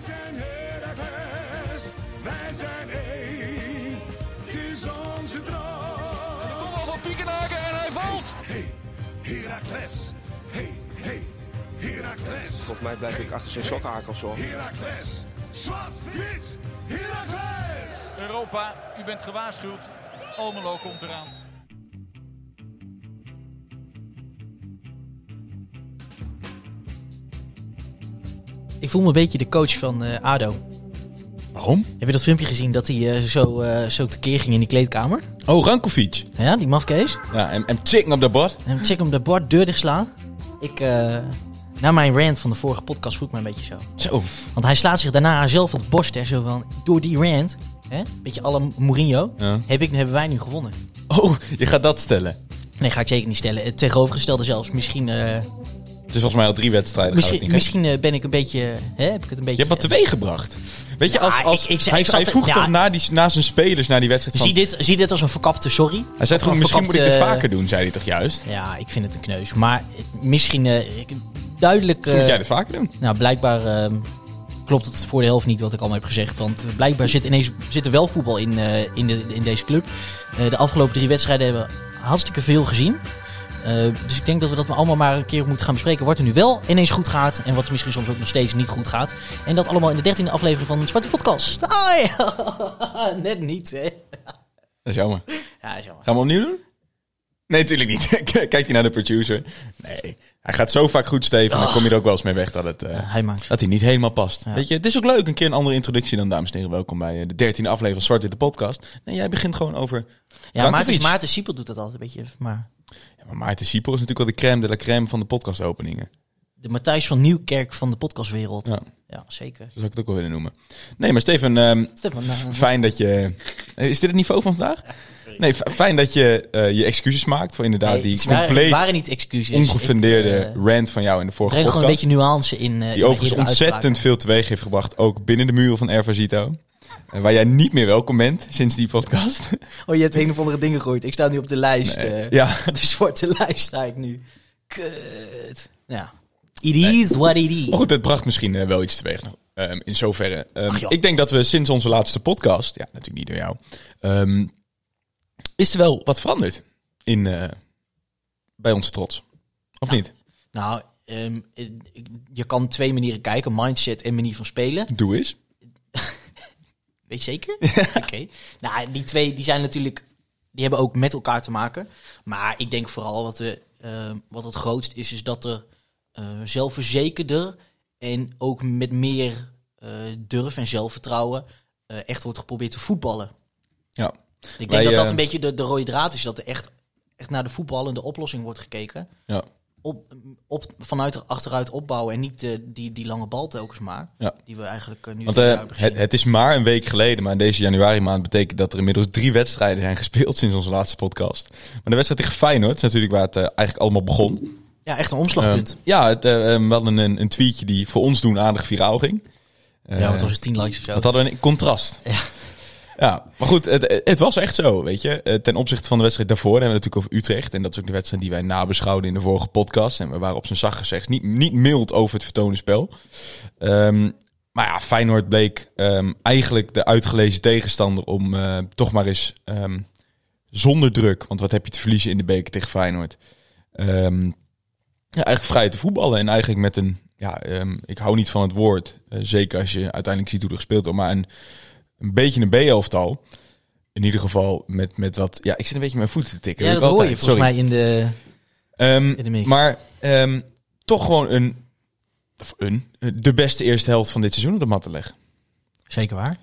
Wij zijn Heracles, wij zijn één. Het is onze droom. Kom al van Piekenhaken en hij valt. Hey, Heracles. Hey, hey, Heracles. Volgens mij blijf ik achter zijn sokkenhakels hoor. Heracles. Zwart, wit, Heracles. Europa, u bent gewaarschuwd. Almelo komt eraan. Ik voel me een beetje de coach van eh, ADO. Waarom? Heb je dat filmpje gezien dat hij eh, zo, eh, zo tekeer ging in die kleedkamer? Oh, Rankovic. Ja, die mafkees. Ja, en, en chicken op de bord. En check hem de bord deur dicht slaan. Ik, eh, na mijn rant van de vorige podcast voel ik me een beetje zo. Zo. Want hij slaat zich daarna zelf op de borst. Hè, zo van, door die rant, hè, beetje alle Mourinho, Ja. heb ik, hebben wij nu gewonnen. Oh, je gaat dat stellen. Nee, ga ik zeker niet stellen. Het tegenovergestelde zelfs. Misschien, eh, Het is volgens mij al drie wedstrijden. het misschien, niet, misschien eh, ben ik een beetje... Hè, heb ik het een beetje Je hebt wat teweeg gebracht. Weet je, Ja, als, als, ik- ik zei- hij, ik zat hij vroeg ja. toch na, die, na zijn spelers, na die wedstrijd van... Zie dit, zie dit als een verkapte sorry. hij zei toch, misschien moet ik dit verkapte- vaker doen, zei hij toch juist? Ja, ik vind het een kneus. Maar het- misschien eh, ik- duidelijk... Moet jij eh dit vaker doen? nou, blijkbaar ehm, klopt het voor de helft niet wat ik allemaal heb gezegd. Want eh, blijkbaar zit, ineens, zit er wel voetbal in, eh, in, de, in deze club. Eh, de afgelopen drie wedstrijden hebben we hartstikke veel gezien. Eh, dus ik denk dat we dat allemaal maar een keer moeten gaan bespreken. Wat er nu wel ineens goed gaat. En wat misschien soms ook nog steeds niet goed gaat. En dat allemaal in de dertiende aflevering van de Zwarte Podcast. Hoi! Net niet, hè? Dat is jammer. Ja, is jammer. Gaan we opnieuw doen? Nee, natuurlijk niet. Kijkt hij naar de producer? Nee. Hij gaat zo vaak goed, Steven. Dan kom je er ook wel eens mee weg dat, het, eh, Hij dat hij niet helemaal past. Ja. Weet je, het is ook leuk. Een keer een andere introductie dan, dames en heren. Welkom bij eh, de dertiende aflevering van Zwart Witte Podcast. Nee, jij begint gewoon over... Ja. Maarten, Maarten Siepel doet dat altijd een beetje. Maar Ja, maar Maarten Siepel is natuurlijk wel de crème de la crème van de podcastopeningen. de Matthijs van Nieuwkerk van de podcastwereld. Ja, Ja, zeker. zo zou ik het ook wel willen noemen. Nee, maar Steven, ehm, Stefan, nou, fijn dat je... Is dit het niveau van vandaag? Nee, fijn dat je eh, je excuses maakt voor inderdaad nee, die waren, compleet waren niet excuses. ongefundeerde eh, rant van jou in de vorige breng gewoon podcast. een beetje nuance in. eh, in die overigens ontzettend veel teweeg heeft gebracht, ook binnen de muren van Ervasito. Eh, waar jij niet meer welkom bent sinds die podcast. Oh, je hebt een of andere dingen gegooid. Ik sta nu op de lijst. eh, ja, De zwarte lijst sta ik nu. Kut. Ja. It is what it is. maar goed, het bracht misschien eh, wel iets teweeg nog. Ehm, in zoverre. Ehm, ik denk dat we sinds onze laatste podcast, ja, natuurlijk niet door jou, ehm, is er wel wat veranderd in, eh, bij onze trots. Of Ja. niet? Nou, je kan twee manieren kijken. Mindset en manier van spelen. Doe eens. Weet je zeker? Oké. Nou, die twee die zijn natuurlijk... Die hebben ook met elkaar te maken. Maar ik denk vooral wat, we, eh, wat het grootst is... is dat er eh, zelfverzekerder... en ook met meer eh, durf en zelfvertrouwen... echt wordt geprobeerd te voetballen. Ja. Ik denk Wij, dat dat een beetje de, de rode draad is. Dat er echt, echt naar de voetballende oplossing wordt gekeken. Ja. Op, op, vanuit achteruit opbouwen en niet de, die, die lange bal telkens maar. Ja. Die we eigenlijk eh, nu Want gezien. het, het is maar een week geleden, maar deze januari maand betekent dat er inmiddels drie wedstrijden zijn gespeeld sinds onze laatste podcast. Maar de wedstrijd tegen Feyenoord is natuurlijk waar het eh, eigenlijk allemaal begon. Ja, echt een omslagpunt. Eh, ja, het, eh, eh, we hadden een, een tweetje die voor ons doen aardig viraal ging. Ja, wat was het? 10 likes of zo? Wat hadden we een contrast. Ja. Ja, maar goed, het, het was echt zo, weet je. Eh, Ten opzichte van de wedstrijd daarvoor hebben we natuurlijk over Utrecht. En dat is ook de wedstrijd die wij nabeschouwden in de vorige podcast. En we waren op zijn zacht gezegd niet, niet mild over het vertonen spel. Ehm, maar ja, Feyenoord bleek ehm, eigenlijk de uitgelezen tegenstander om eh, toch maar eens ehm, zonder druk. Want wat heb je te verliezen in de beker tegen Feyenoord? Eigenlijk vrij te voetballen. En eigenlijk met een, ja, ik hou niet van het woord. eh, zeker als je uiteindelijk ziet hoe er gespeeld wordt. Maar een, een beetje een B-elftal. In ieder geval met, met wat... Ja, ik zit een beetje mijn voeten te tikken. ja, dat hoor je volgens Sorry. mij in de... Ehm, in de mix. maar ehm, toch gewoon een, of een... De beste eerste helft van dit seizoen op de mat te leggen. Zeker waar.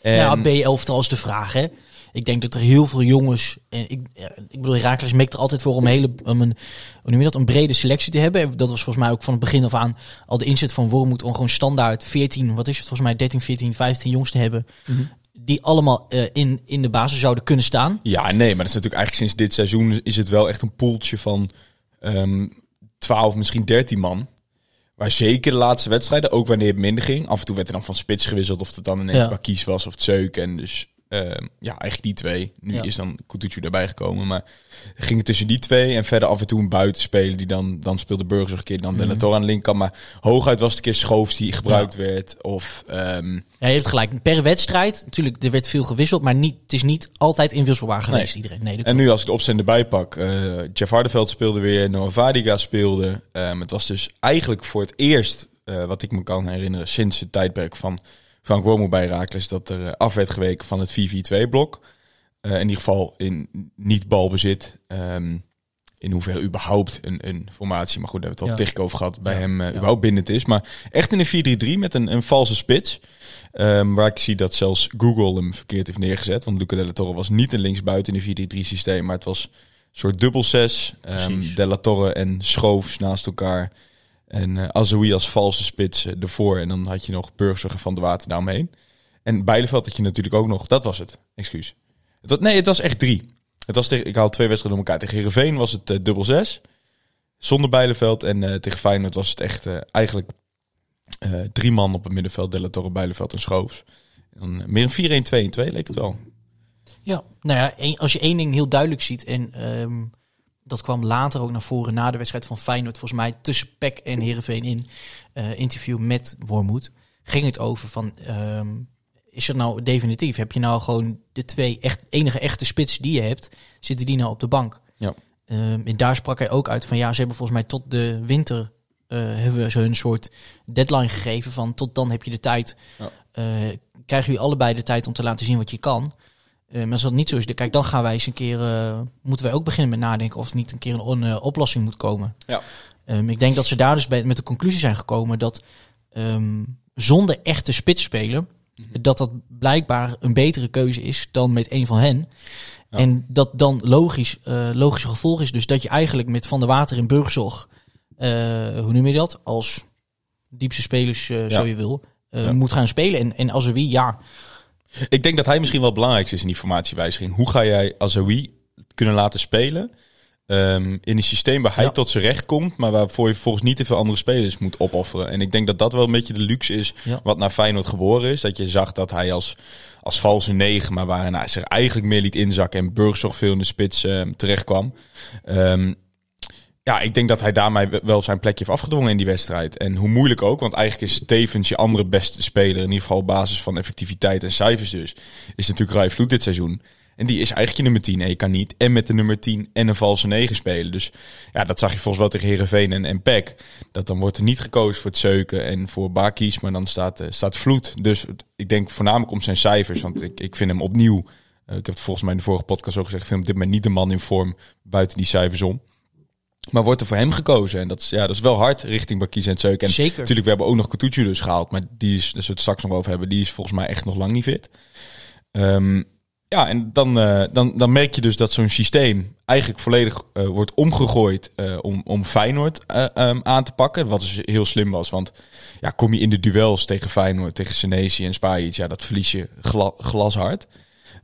En, ja, B11 is de vraag, hè. Ik denk dat er heel veel jongens... En ik, ik bedoel, Herakles meekt er altijd voor om, een hele, om een, hoe dat, een brede selectie te hebben. En Dat was volgens mij ook van het begin af aan al de inzet van Wormoed... om gewoon standaard 14, wat is het volgens mij, 13, 14, 15 jongens te hebben... Mhm. die allemaal eh, in, in de basis zouden kunnen staan. Ja, nee, maar dat is natuurlijk eigenlijk sinds dit seizoen is het wel echt een poeltje van ehm 12, misschien 13 man. Waar zeker de laatste wedstrijden, ook wanneer het minder ging. Af en toe werd er dan van spits gewisseld of het dan ineens Ja. Bakies was of het Zeuk. En dus ja, eigenlijk die twee. Nu Ja. is dan Kutucu erbij gekomen. Maar ging het tussen die twee en verder af en toe een buitenspeler. Die dan, dan speelde Burgers een keer. Dan de La Torre aan de linkerkant. Maar hooguit was het een keer Schoofs die gebruikt werd. Of ehm, Ja, je hebt gelijk. Per wedstrijd, natuurlijk, er werd veel gewisseld, maar niet, het is niet altijd inwisselbaar geweest, iedereen. Nee, En nu als ik de opzet erbij pak, eh Jeff Hardeveld speelde weer, Noah Vadiga speelde. Ehm, het was dus eigenlijk voor het eerst, eh, wat ik me kan herinneren, sinds het tijdperk van Frank Wormoe bij Raakles, dat er eh, af werd geweken van het 4-4-2-blok. Eh, in ieder geval in niet balbezit. Ehm, in hoeverre überhaupt een, een formatie, maar goed, daar hebben we het al Ja. tegen over gehad, bij Ja, hem eh, überhaupt binnen het is. Maar echt in een 4-3-3 met een, een valse spits. Ehm, waar ik zie dat zelfs Google hem verkeerd heeft neergezet. Want Luca de la Torre was niet een linksbuiten in een 4-3-3 systeem. Maar het was een soort dubbel 6. Precies. de la Torre en Schoofs naast elkaar. En eh Azoui als valse spits eh, ervoor. En dan had je nog Burgzorg Van de Water daaromheen. En Bijleveld had je natuurlijk ook nog. Dat was het. Excuus. Nee, het was echt drie. Het was ik haal twee wedstrijden door elkaar. Tegen Heerenveen was het eh, dubbel 6. Zonder Bijleveld. En eh, tegen Feyenoord was het echt eigenlijk drie man op het middenveld. De la Torre, Bijleveld en Schoofs. En meer een 4-1-2-1-2 leek het wel. Ja, nou ja, als je één ding heel duidelijk ziet, en ehm, dat kwam later ook naar voren na de wedstrijd van Feyenoord, volgens mij tussen PEC en Heerenveen in, eh, interview met Wormoed, ging het over van, ehm, is het nou definitief? Heb je nou gewoon de twee echt, enige echte spitsen die je hebt, zitten die nou op de bank? Ja. Ehm, en daar sprak hij ook uit van, ja, ze hebben volgens mij tot de winter, eh, hebben ze hun soort deadline gegeven van, tot dan heb je de tijd, Ja. eh, krijgen jullie allebei de tijd om te laten zien wat je kan. Eh, maar als dat niet zo is, dan- kijk, dan gaan wij eens een keer, eh, moeten wij ook beginnen met nadenken of er niet een keer een eh, oplossing moet komen. Ja. Ehm, ik denk dat ze daar dus bij, met de conclusie zijn gekomen dat ehm, zonder echte spits spelen, Mhm. dat dat blijkbaar een betere keuze is dan met een van hen. Ja. En dat dan logisch, logische gevolg is dus dat je eigenlijk met Van der Water en Burgzorg, hoe noem je dat, als diepste spelers, eh, zo je wil, Ja. moet gaan spelen. En, en als er wie, ja, Ik denk dat hij misschien wel het belangrijkste is in die formatiewijziging. Hoe ga jij Azoui kunnen laten spelen ehm, in een systeem waar hij Ja. tot zijn recht komt, maar waarvoor je volgens niet te veel andere spelers moet opofferen. En ik denk dat dat wel een beetje de luxe is Ja. wat naar Feyenoord geboren is. Dat je zag dat hij als, als valse negen, maar waar hij zich eigenlijk meer liet inzakken en Burgzorg veel in de spits ehm, terecht kwam. Ehm, ja, ik denk dat hij daarmee wel zijn plekje heeft afgedwongen in die wedstrijd. En hoe moeilijk ook, want eigenlijk is Tevens je andere beste speler, in ieder geval op basis van effectiviteit en cijfers dus, is natuurlijk Rai Vloed dit seizoen. En die is eigenlijk je nummer 10. En je kan niet en met de nummer 10 en een valse 9 spelen. Dus ja, dat zag je volgens wel tegen Herenveen en, en PEC. Dat dan wordt er niet gekozen voor het Zeuken en voor Bakies, maar dan staat, eh, staat Vloed. Dus ik denk voornamelijk om zijn cijfers, want ik, ik vind hem opnieuw, eh, ik heb het volgens mij in de vorige podcast ook gezegd, ik vind hem op dit moment niet de man in vorm buiten die cijfers om. Maar wordt er voor hem gekozen. En dat is, ja, dat is wel hard richting Bakies en Zeuken. En Zeker. natuurlijk, we hebben ook nog Coutucci dus gehaald. Maar die is, dus we het straks nog over hebben, die is volgens mij echt nog lang niet fit. Ehm, ja, en dan, eh, dan, dan merk je dus dat zo'n systeem eigenlijk volledig eh, wordt omgegooid eh, om, om Feyenoord eh, ehm, aan te pakken. Wat dus heel slim was, want ja, kom je in de duels tegen Feyenoord, tegen Senesi en Spajic, ja, dat verlies je gla glashard.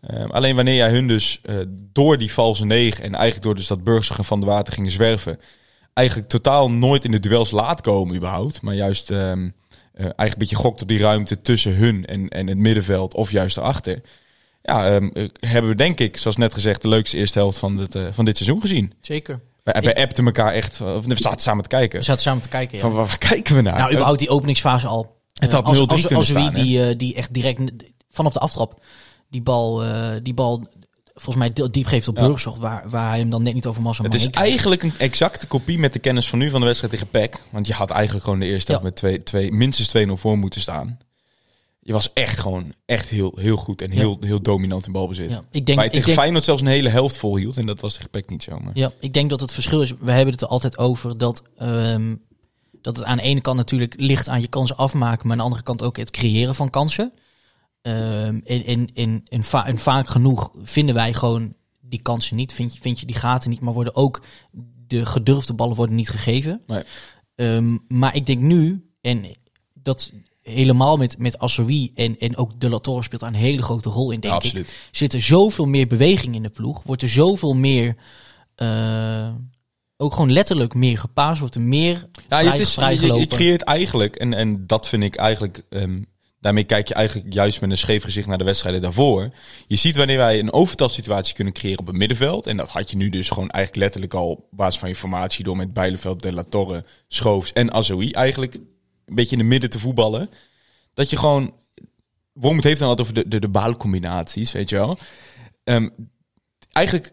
Ehm, alleen wanneer jij hun dus eh, door die valse negen en eigenlijk door dus dat Burgzorg en Van der Water gingen zwerven, eigenlijk totaal nooit in de duels laat komen überhaupt, maar juist ehm, eh, eigenlijk een beetje gokt op die ruimte tussen hun en, en het middenveld of juist erachter. Ja, ehm, eh, hebben we denk ik, zoals net gezegd, de leukste eerste helft van, dit, van dit seizoen gezien. zeker. Wij, wij appten elkaar echt, of we zaten samen te kijken. We zaten samen te kijken, ja. Van waar, kijken we naar? Nou, überhaupt die openingsfase al. Het had als, 0-3 als, kunnen als wie staan, die, die echt direct vanaf de aftrap die bal, eh, die bal volgens mij di- diep geeft op Ja. Burgzorg, waar, waar hij hem dan net niet over massa Het maar is eigenlijk een exacte kopie met de kennis van nu van de wedstrijd tegen PEC. Want je had eigenlijk gewoon de eerste Ja. met twee, twee, minstens 2-0 voor moeten staan. Je was echt gewoon echt heel, heel goed en heel, heel dominant in balbezit. Ja, ik denk, Waar je ik tegen denk, Feyenoord zelfs een hele helft vol hield. En dat was tegen PEC niet zo. Maar... ja, ik denk dat het verschil is, we hebben het er altijd over dat, ehm, dat het aan de ene kant natuurlijk ligt aan je kansen afmaken, maar aan de andere kant ook het creëren van kansen. En, en, en, en, va- en vaak genoeg vinden wij gewoon die kansen niet, vind je, vind je die gaten niet, maar worden ook de gedurfde ballen worden niet gegeven. Nee. Ehm, maar ik denk nu, en dat helemaal met, met Assoui en, en ook De La Torre speelt daar een hele grote rol in, denk Ja, ik. Zit er zoveel meer beweging in de ploeg. Wordt er zoveel meer, eh, ook gewoon letterlijk meer gepaasd. Wordt er meer Ja, het is, je, vrijgelopen. je creëert eigenlijk, en, en dat vind ik eigenlijk ehm, Daarmee kijk je eigenlijk juist met een scheef gezicht naar de wedstrijden daarvoor. Je ziet wanneer wij een overtalsituatie kunnen creëren op het middenveld. En dat had je nu dus gewoon eigenlijk letterlijk al op basis van je formatie door met Bijleveld, De La Torre, Schoofs en Azoui eigenlijk een beetje in de midden te voetballen. Dat je gewoon... Wormoed heeft dan altijd over de, de, de baalcombinaties, weet je wel. Ehm, eigenlijk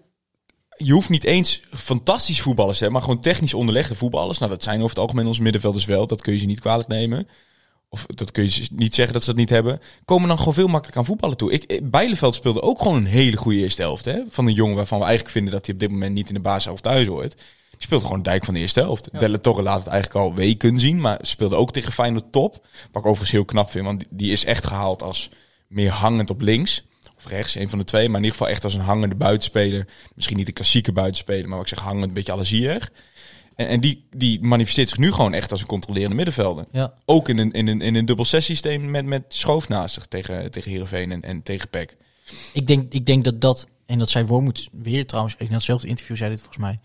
je hoeft niet eens fantastisch voetballers te hebben, maar gewoon technisch onderlegde voetballers. Nou, dat zijn over het algemeen onze middenvelders wel. Dat kun je ze niet kwalijk nemen. Of dat kun je niet zeggen dat ze dat niet hebben. Komen dan gewoon veel makkelijker aan voetballen toe. Ik, ik- Bijleveld speelde ook gewoon een hele goede eerste helft. Hè? Van een jongen waarvan we eigenlijk vinden dat hij op dit moment niet in de basishelft thuis hoort. Die speelde gewoon dijk van de eerste helft. Ja. Delle Torre laat het eigenlijk al weken zien. Maar speelde ook tegen Feyenoord top. Wat ik overigens heel knap vind. Want die- is echt gehaald als meer hangend op links. Of rechts, een van de twee. Maar in ieder geval echt als een hangende buitenspeler. Misschien niet de klassieke buitenspeler. Maar wat ik zeg hangend, een beetje alle zier. En, en die, die manifesteert zich nu gewoon echt als een controlerende middenvelder. Ja. Ook in een, in een, in een dubbel systeem met, met Schoof naast zich tegen, tegen Heerenveen en, en tegen PEC. Ik denk, ik denk dat dat, en dat zei Wormoed weer trouwens, in datzelfde interview zei dit volgens mij,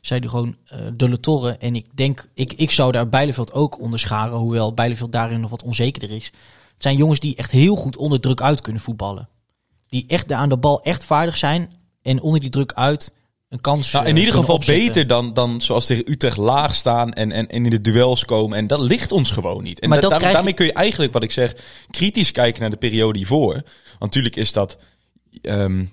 zei hij gewoon eh, de Le Torre. En ik denk, ik, ik zou daar Bijleveld ook onderscharen, hoewel Bijleveld daarin nog wat onzekerder is. Het zijn jongens die echt heel goed onder druk uit kunnen voetballen. Die echt daar aan de bal echt vaardig zijn en onder die druk uit een kans Nou, eh, in ieder kunnen geval opzetten. beter dan, dan zoals tegen Utrecht laag staan en, en, en in de duels komen. En dat ligt ons gewoon niet. En Maar da- dat daar- krijg je- daarmee kun je eigenlijk, wat ik zeg, kritisch kijken naar de periode hiervoor. Want natuurlijk is dat... hoe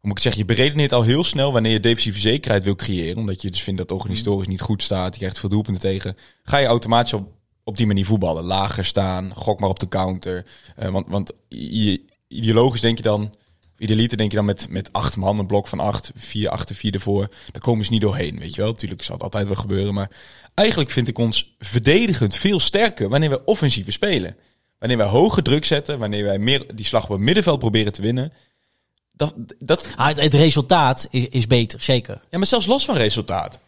moet ik zeggen, je beredeneert al heel snel wanneer je defensieve zekerheid wil creëren. Omdat je dus vindt dat organisatorisch niet goed staat. Je krijgt veel doelpunten tegen. Ga je automatisch op, op die manier voetballen. Lager staan, gok maar op de counter. Eh, want, want je, ideologisch denk je dan... Idealiter denk je dan met, met acht man, een blok van acht, vier achter, vier ervoor. Daar komen ze niet doorheen, weet je wel. Tuurlijk zal het altijd wel gebeuren. Maar eigenlijk vind ik ons verdedigend veel sterker wanneer we offensiever spelen. Wanneer wij hoge druk zetten, wanneer wij meer die slag op het middenveld proberen te winnen. Dat, dat, Ah, het, het resultaat is, is beter, zeker. ja, maar zelfs los van resultaat.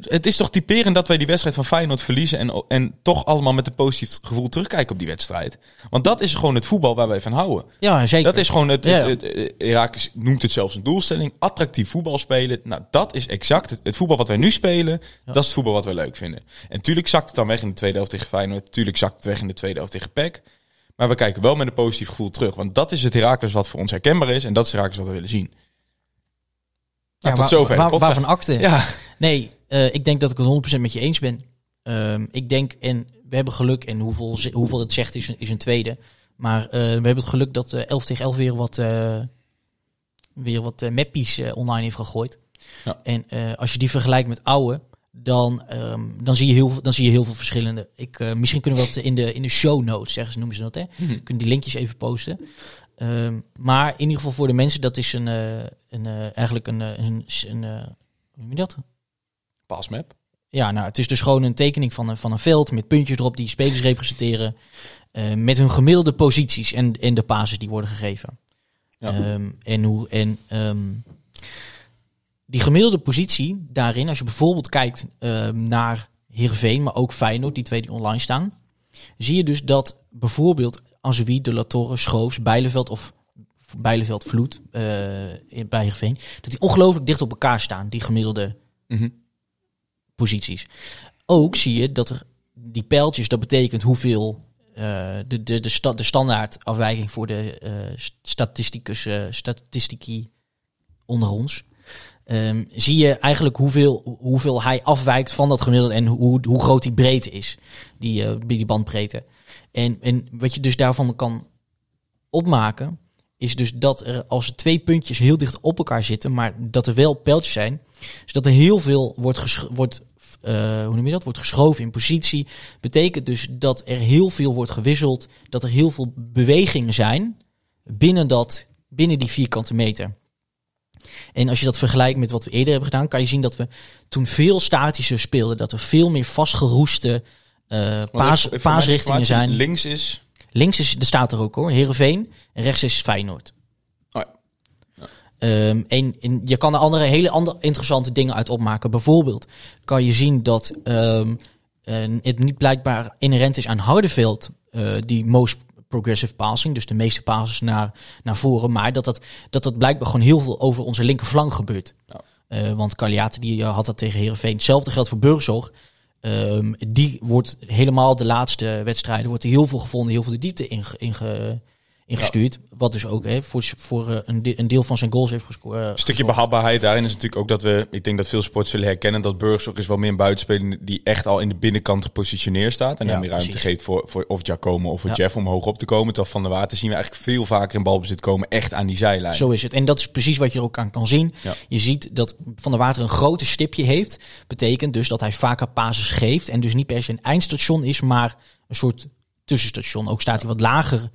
Het is toch typerend dat wij die wedstrijd van Feyenoord verliezen en, en toch allemaal met een positief gevoel terugkijken op die wedstrijd. Want dat is gewoon het voetbal waar wij van houden. Ja, zeker. Dat is gewoon het, het, het, het- Herakles noemt het zelfs een doelstelling. Attractief voetbal spelen. Nou, dat is exact het, voetbal wat wij nu spelen. Dat is het voetbal wat wij leuk vinden. En tuurlijk zakt het dan weg in de tweede helft tegen Feyenoord. Tuurlijk zakt het weg in de tweede helft tegen PEC. Maar we kijken wel met een positief gevoel terug. Want dat is het Herakles wat voor ons herkenbaar is. En dat is het Herakles wat we willen zien. Nou, tot zover waar- waarvan akte? Ja, Nee, eh, ik denk dat ik het 100% met je eens ben. Ehm, ik denk, en we hebben geluk, en hoeveel, hoeveel het zegt is een, is een tweede. Maar eh, we hebben het geluk dat eh 11 tegen 11 weer wat, weer wat mappies online heeft gegooid. Ja. En als je die vergelijkt met oude, dan, ehm, dan, zie je heel, veel- dan zie je heel veel verschillende. Ik, misschien kunnen we dat in de, in de show notes, zeggen ze, noemen ze dat, hè? Mhm. Kunnen die linkjes even posten. Ehm, maar in ieder geval voor de mensen, dat is een, eh, een, eh, eigenlijk een, eh, een, een, hoe noem je dat? pasmap. Ja, nou, het is dus gewoon een tekening van een, van een veld met puntjes erop die spelers representeren. met hun gemiddelde posities en, en de pases die worden gegeven. Ja. Ehm, en hoe, en ehm, die gemiddelde positie daarin, als je bijvoorbeeld kijkt naar Heerenveen, maar ook Feyenoord, die twee die online staan, zie je dus dat bijvoorbeeld Azoui, De La Torre, Schoofs, Bijleveld of Bijleveld Vloed eh, in- bij Heerenveen, dat die ongelooflijk dicht op elkaar staan, die gemiddelde Mhm. posities. Ook zie je dat er die pijltjes, dat betekent hoeveel eh, de, de, de, sta, de standaardafwijking voor de eh, statisticus, statistici onder ons. Ehm, zie je eigenlijk hoeveel, hoeveel hij afwijkt van dat gemiddelde en hoe, hoe groot die breedte is, die, die bandbreedte. En, en wat je dus daarvan kan opmaken, is dus dat er als er twee puntjes heel dicht op elkaar zitten, maar dat er wel pijltjes zijn, is dat er heel veel wordt, wordt eh, hoe noem je dat, wordt geschoven in positie. Betekent dus dat er heel veel wordt gewisseld, dat er heel veel bewegingen zijn binnen, dat, binnen die vierkante meter. En als je dat vergelijkt met wat we eerder hebben gedaan, kan je zien dat we toen veel statischer speelden, dat er veel meer vastgeroeste eh paas, voor paasrichtingen zijn. Links is... Links is, er staat er ook hoor, Heerenveen. En rechts is Feyenoord. Oh ja. Ehm, en, en je kan er andere hele andere interessante dingen uit opmaken. Bijvoorbeeld kan je zien dat ehm, eh, het niet blijkbaar inherent is aan Hardenveld, eh die most progressive passing, dus de meeste passes naar, naar voren, maar dat dat, dat dat blijkbaar gewoon heel veel over onze linkerflank gebeurt. Ja. Eh, want Kaliate die had dat tegen Heerenveen. Hetzelfde geldt voor Burgzorg. Ehm, die wordt helemaal de laatste wedstrijden wordt er heel veel gevonden, heel veel de diepte inge, inge- ingestuurd. Wat dus ook hè, voor, voor eh, een, een deel van zijn goals heeft gescoord. Een stukje behapbaarheid daarin is natuurlijk ook dat we, ik denk dat veel sports zullen herkennen, dat Burgers ook is wel meer een buitenspeler die echt al in de binnenkant gepositioneerd staat. En Ja, dan meer ruimte geeft voor, voor of Giacomo of voor Ja. Jeff om hoog op te komen. Terwijl Van der Water zien we eigenlijk veel vaker in balbezit komen, echt aan die zijlijn. Zo is het. En dat is precies wat je er ook aan kan zien. Je ziet dat Van der Water een grote stipje heeft. Betekent dus dat hij vaker pases geeft. En dus niet per se een eindstation is, maar een soort tussenstation. Ook staat hij wat lager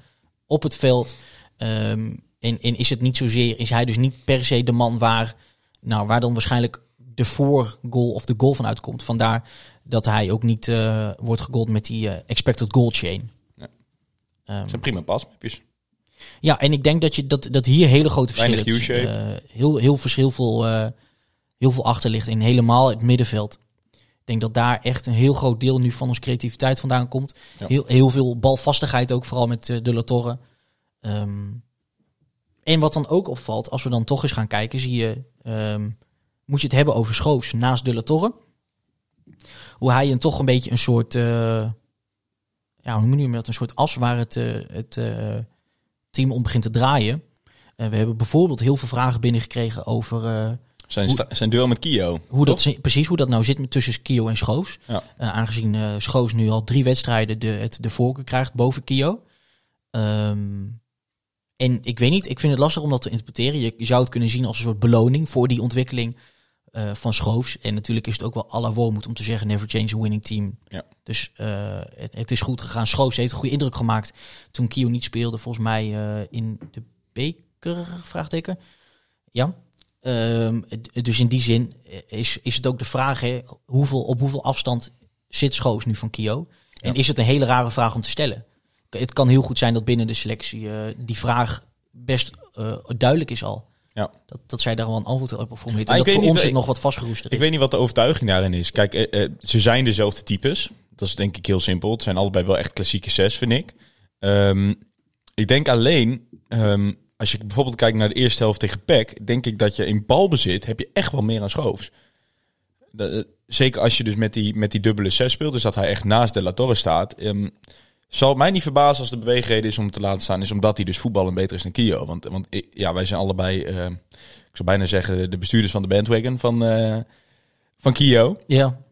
op het veld. Ehm, en, en is het niet zozeer, is hij dus niet per se de man waar, nou, waar dan waarschijnlijk de voorgoal of de goal van uitkomt. Vandaar dat hij ook niet eh, wordt gegold met die eh, expected goal chain. Ja. Ehm, Dat zijn prima pasmapjes. ja, en ik denk dat, je, dat, dat hier hele grote verschillen... Eh, heel, heel, vers- heel, veel, heel veel achter ligt in helemaal het middenveld. Ik denk dat daar echt een heel groot deel nu van onze creativiteit vandaan komt. Ja. Heel, heel veel balvastigheid ook, vooral met eh, De La Torre. Ehm, en wat dan ook opvalt, als we dan toch eens gaan kijken, zie je... ehm, moet je het hebben over Schoofs naast De La Torre. Hoe hij een toch een beetje een soort... eh, ja, hoe noem je dat? Een soort as waar het, eh, het team om begint te draaien. En we hebben bijvoorbeeld heel veel vragen binnengekregen over Zijn, Hoe- zijn duel met Kio. hoe dat, toch? precies hoe dat nou zit met tussen Kio en Schoofs. Ja. Eh, aangezien eh Schoofs nu al drie wedstrijden de, het, de voorkeur krijgt boven Kio. Ehm, en ik weet niet, ik vind het lastig om dat te interpreteren. Je, je zou het kunnen zien als een soort beloning voor die ontwikkeling eh, van Schoofs. En natuurlijk is het ook wel la Wormoed om te zeggen never change a winning team. Ja. Dus het, het is goed gegaan. Schoofs heeft een goede indruk gemaakt toen Kio niet speelde. Volgens mij in de beker, vraagteken. Ja. Ehm, dus in die zin is, is het ook de vraag, hè, hoeveel, op hoeveel afstand zit Schoofs nu van Kio? En Ja. is het een hele rare vraag om te stellen? Het kan heel goed zijn dat binnen de selectie eh, die vraag best eh, duidelijk is al. Ja. Dat, dat zij daar wel een antwoord op formuleert. Ah, dat voor niet, ons ik- nog wat vastgeroester is. Ik weet niet wat de overtuiging daarin is. Kijk, eh, eh, ze zijn dezelfde types. Dat is denk ik heel simpel. Het zijn allebei wel echt klassieke zes, vind ik. Ehm, ik denk alleen, ehm, als je bijvoorbeeld kijkt naar de eerste helft tegen PEC, denk ik dat je in balbezit heb je echt wel meer aan Schoofs. Eh, zeker als je dus met die, met die dubbele zes speelt, dus dat hij echt naast de La Torre staat. ehm, zal het mij niet verbazen als de beweegreden is om te laten staan, is omdat hij dus voetballen beter is dan Kio. Want, want ik- ja, wij zijn allebei, eh, ik zou bijna zeggen, de bestuurders van de bandwagon van, eh, van Kio. Ja,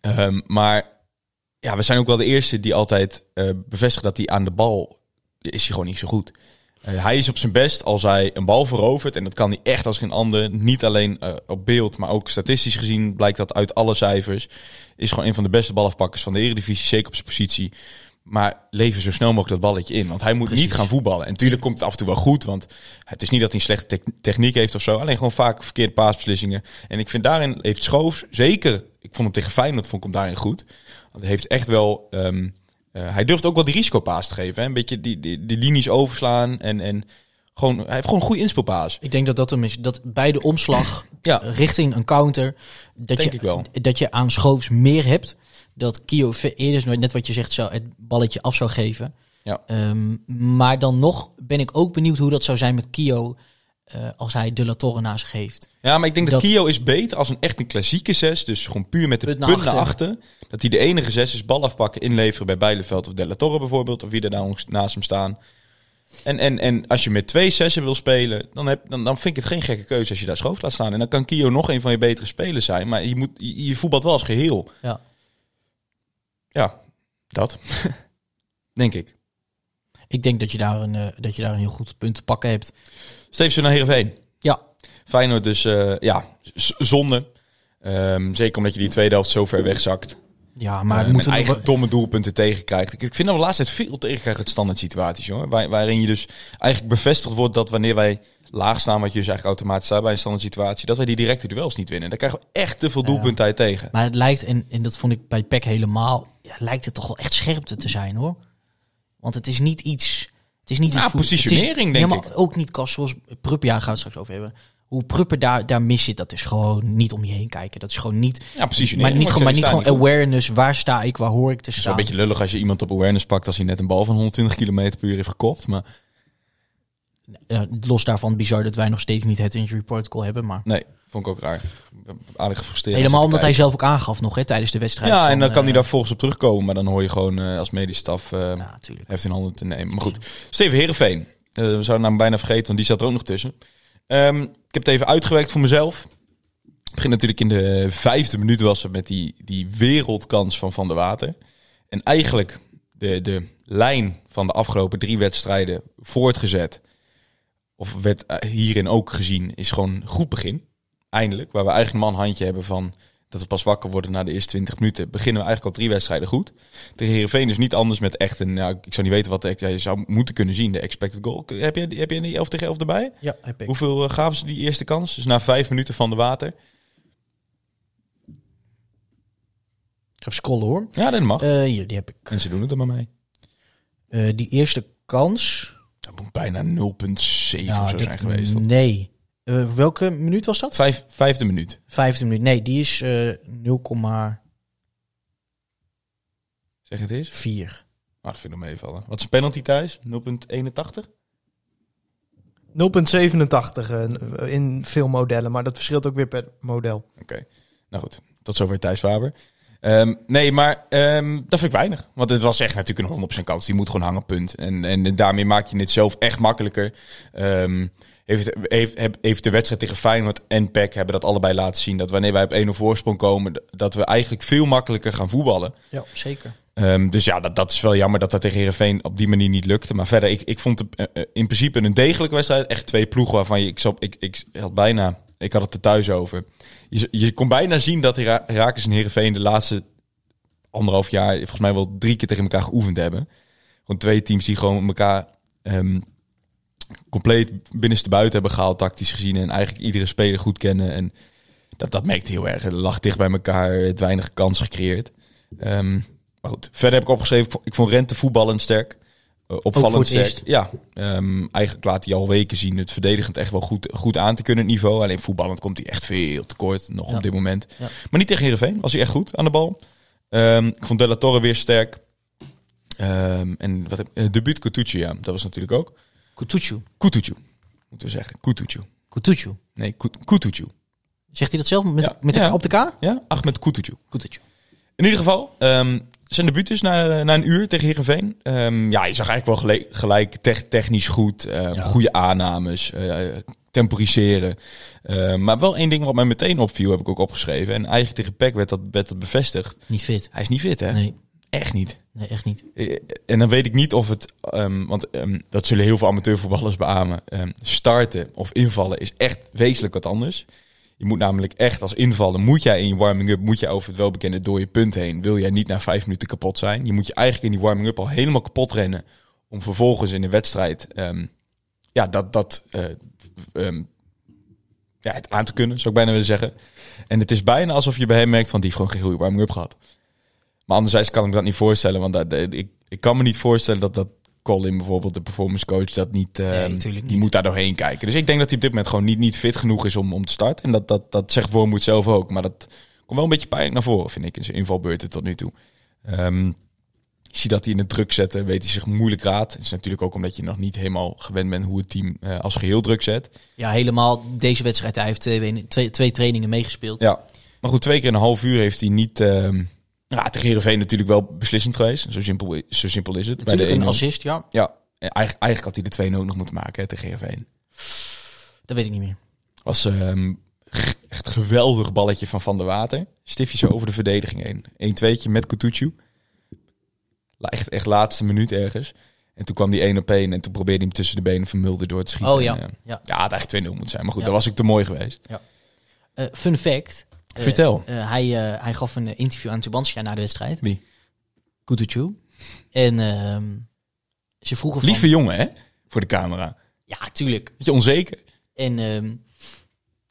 Ehm, maar ja, we zijn ook wel de eerste die altijd eh bevestigen dat hij aan de bal is hij gewoon niet zo goed. Eh, hij is op zijn best als hij een bal verovert. En dat kan hij echt als geen ander. Niet alleen eh, op beeld, maar ook statistisch gezien blijkt dat uit alle cijfers. Is gewoon een van de beste balafpakkers van de Eredivisie. Zeker op zijn positie. Maar leven zo snel mogelijk dat balletje in. Want hij moet Precies. niet gaan voetballen. En natuurlijk komt het af en toe wel goed. Want het is niet dat hij een slechte techniek heeft of zo. Alleen gewoon vaak verkeerde paasbeslissingen. En ik vind daarin heeft Schoofs, zeker, ik vond hem tegen Feyenoord, vond ik hem daarin goed. Want hij heeft echt wel, ehm, eh, hij durft ook wel die risicopaas te geven. Hè? Een beetje die, die, die linies overslaan. En, en gewoon, hij heeft gewoon een goede inspeelpaas. ik denk dat dat hem is. Dat bij de omslag Ja, richting een counter, dat, Denk je, ik wel. dat je aan Schoofs meer hebt. Dat Kio eerder, net wat je zegt, zou het balletje af zou geven. Ja. Ehm, maar dan nog ben ik ook benieuwd hoe dat zou zijn met Kio eh, als hij De La Torre naast zich heeft. Ja, maar ik denk dat, Dat- Kio is beter als een echt een klassieke zes. Dus gewoon puur met de Punt punt naar naar, achter. achter. Dat hij de enige zes is, bal afpakken, inleveren bij Bijleveld of De La Torre bijvoorbeeld. Of wie er nou naast hem staan. En, en, en als je met twee zessen wil spelen, dan, heb, dan, dan vind ik het geen gekke keuze als je daar schoof laat staan. En dan kan Kio nog een van je betere spelers zijn. Maar je, moet, je, je voetbalt wel als geheel. Ja. Ja, dat. denk ik. Ik denk dat je daar een, eh, dat je daar een heel goed punt te pakken hebt. Steven naar Heerenveen. Ja, Feyenoord dus, eh, ja, zonde. Ehm, zeker omdat je die tweede helft zo ver wegzakt. ja maar uh, moet eigen domme doelpunten tegenkrijgt. Ik, ik vind dat we de laatste tijd veel tegenkrijgen het standaard situaties, hoor. Waar, waarin je dus eigenlijk bevestigd wordt dat wanneer wij laag staan, wat je dus eigenlijk automatisch staat bij een standaard situatie, dat wij die directe duels niet winnen. Daar krijgen we echt te veel doelpunten uit tegen. Maar het lijkt, en, en dat vond ik bij PEC helemaal, ja, lijkt het toch wel echt scherpte te zijn hoor. Want het is niet iets... Het is niet Ja, voet- positionering, het is, denk ja, maar Ook niet Kas, zoals Prupper, ja, gaan we het straks over hebben. Hoe Prupper daar, daar mis zit, dat is gewoon niet om je heen kijken. Dat is gewoon niet... Ja, positionering. Maar niet, gewoon, maar niet staan gewoon goed. awareness, waar sta ik, waar hoor ik te Het is staan. een beetje lullig als je iemand op awareness pakt als hij net een bal van 120 km per uur heeft gekopt. Maar los daarvan bizar dat wij nog steeds niet het injury protocol hebben, maar... nee, Vond ik ook raar. Aardig gefrustreerd. Helemaal omdat hij zelf ook aangaf nog hè, tijdens de wedstrijd. Ja, van, en dan kan eh, hij daar volgens op terugkomen. Maar dan hoor je gewoon eh, als medisch staf... eh, Ja, heeft in handen te nemen. Maar goed, Steven Heerenveen. Eh, we zouden hem bijna vergeten, want die zat er ook nog tussen. Ehm, ik heb het even uitgewerkt voor mezelf. Het begint natuurlijk in de vijfde minuut was het met die, die wereldkans van Van der Water. En eigenlijk de, de lijn van de afgelopen drie wedstrijden voortgezet. Of werd hierin ook gezien, is gewoon een goed begin. Eindelijk. Waar we eigenlijk een man handje hebben van dat we pas wakker worden na de eerste 20 minuten. Beginnen we eigenlijk al drie wedstrijden goed. Tegen Heerenveen is niet anders met echt een... Nou, ik zou niet weten wat de, ja, je zou moeten kunnen zien. De expected goal. Heb je, heb je die 11 tegen 11 erbij? Ja, heb ik. Hoeveel eh, gaven ze die eerste kans? Dus na vijf minuten van de water. Ik ga scrollen hoor. Ja, dat mag. Hier, die heb ik. en ze doen het er maar mee. Eh, die eerste kans. Dat moet bijna 0,7 of zo zijn geweest. Nee. Eh, welke minuut was dat? Vijf, vijfde minuut. Vijfde minuut. Nee, die is eh 0,4. Zeg het eens. Oh, Ah, dat vind ik nog meevallen. Wat is een penalty thuis? 0,81? 0,87 eh, in veel modellen, maar dat verschilt ook weer per model. Oké. Nou goed, tot zover Thijs Faber. Ehm, nee, maar ehm, dat vind ik weinig. Want het was echt natuurlijk een 100% kans. Die moet gewoon hangen, punt. En, en daarmee maak je het zelf echt makkelijker. Ehm, heeft, heeft, heeft de wedstrijd tegen Feyenoord en PEC hebben dat allebei laten zien. Dat wanneer wij op 1-0 voorsprong komen, dat we eigenlijk veel makkelijker gaan voetballen. Ja, zeker. Ehm, dus ja, dat, dat is wel jammer dat dat tegen Heerenveen op die manier niet lukte. Maar verder, ik, ik vond het eh, eh, in principe een degelijke wedstrijd. Echt twee ploegen waarvan je... Ik, ik, ik had bijna... Ik had het er thuis over. Je, je kon bijna zien dat Hera- Herakles en Heerenveen de laatste anderhalf jaar... volgens mij wel drie keer tegen elkaar geoefend hebben. Gewoon twee teams die gewoon elkaar... ehm, compleet binnenste buiten hebben gehaald, tactisch gezien. En eigenlijk iedere speler goed kennen. En dat, dat merkte heel erg. Het lag dicht bij elkaar, het weinig kans gecreëerd. Ehm, maar goed, verder heb ik opgeschreven, ik vond- Rente voetballend sterk. Eh, opvallend sterk. Ja, ehm, eigenlijk laat hij al weken zien het verdedigend echt wel goed, goed aan te kunnen, het niveau. Alleen voetballend komt hij echt veel tekort, nog Ja. op dit moment. Ja. Maar niet tegen Heerenveen, was hij echt goed aan de bal. Ehm, ik vond De La Torre weer sterk. Ehm, en wat heb, debuut Coutucci, ja, dat was natuurlijk ook. Kutucu. Coutucci, moeten we zeggen. Coutucci. Kutucu. Nee, Kut- Coutucci. Zegt hij dat zelf met, Ja. met de, Ja. op de K? Ja, Ahmed Coutucci. Kutucu. In ieder geval, ehm, zijn debuut dus na, na een uur tegen Heerenveen. Ehm ja, je zag eigenlijk wel gelijk, gelijk tech- technisch goed. ehm, Ja. Goede aannames, eh, temporiseren. Maar wel één ding wat mij meteen opviel, heb ik ook opgeschreven. En eigenlijk tegen Peck werd dat, werd dat bevestigd. Niet fit. Hij is niet fit, hè? Nee, Echt niet. nee, echt niet. Eh, En dan weet ik niet of het, ehm, want ehm, dat zullen heel veel amateurvoetballers beamen. Ehm, starten of invallen is echt wezenlijk wat anders. Je moet namelijk echt als invallen, moet jij in je warming-up, moet jij over het welbekende dode punt heen. Wil jij niet na vijf minuten kapot zijn. Je moet je eigenlijk in die warming-up al helemaal kapot rennen. Om vervolgens in de wedstrijd, ja, dat, dat eh, ja, het aan te kunnen, zou ik bijna willen zeggen. En het is bijna alsof je bij hem merkt van, die heeft gewoon geen goede warming-up gehad. Maar anderzijds kan ik me dat niet voorstellen, want dat, ik, ik kan me niet voorstellen dat dat Colin bijvoorbeeld, de performance coach, dat niet, eh, Nee, tuurlijk die niet. moet daar doorheen kijken. Dus ik denk dat hij op dit moment gewoon niet, niet fit genoeg is om, om te starten. En dat, dat, dat zegt Wormoed zelf ook, maar dat komt wel een beetje pijnlijk naar voren, vind ik, in zijn invalbeurten tot nu toe. Ehm je ziet dat hij in de druk zetten, weet hij zich moeilijk raad. Het is natuurlijk ook omdat je nog niet helemaal gewend bent hoe het team eh, als geheel druk zet. Ja, helemaal deze wedstrijd. Hij heeft twee, twee, twee trainingen meegespeeld. Ja, maar goed, twee keer in een half uur heeft hij niet... ehm ja, tegen Heerenveen natuurlijk wel beslissend geweest. Zo simpel, zo simpel is het. Natuurlijk Bij een de 1-0. assist, ja. Ja, en eigenlijk, eigenlijk had hij de 2-0 nog moeten maken hè, tegen Heerenveen. Dat weet ik niet meer. Was g- echt geweldig balletje van Van der Water. Stiftje zo over de verdediging heen. 1 2 met Kutucu. Echt, echt laatste minuut ergens. En toen kwam die 1 op 1 en toen probeerde hij hem tussen de benen van Mulder door te schieten. Oh ja. En, eh, ja. ja, het had eigenlijk 2-0 moeten zijn. Maar goed, Ja. dat was ook te mooi geweest. Eh, fun fact. Eh, Vertel. eh, hij, eh, hij gaf een interview aan Tubantia na de wedstrijd. Wie? Kutucu. En ehm, ze vroegen van... Lieve jongen, hè? Voor de camera. Ja, tuurlijk. Beetje onzeker. En ehm,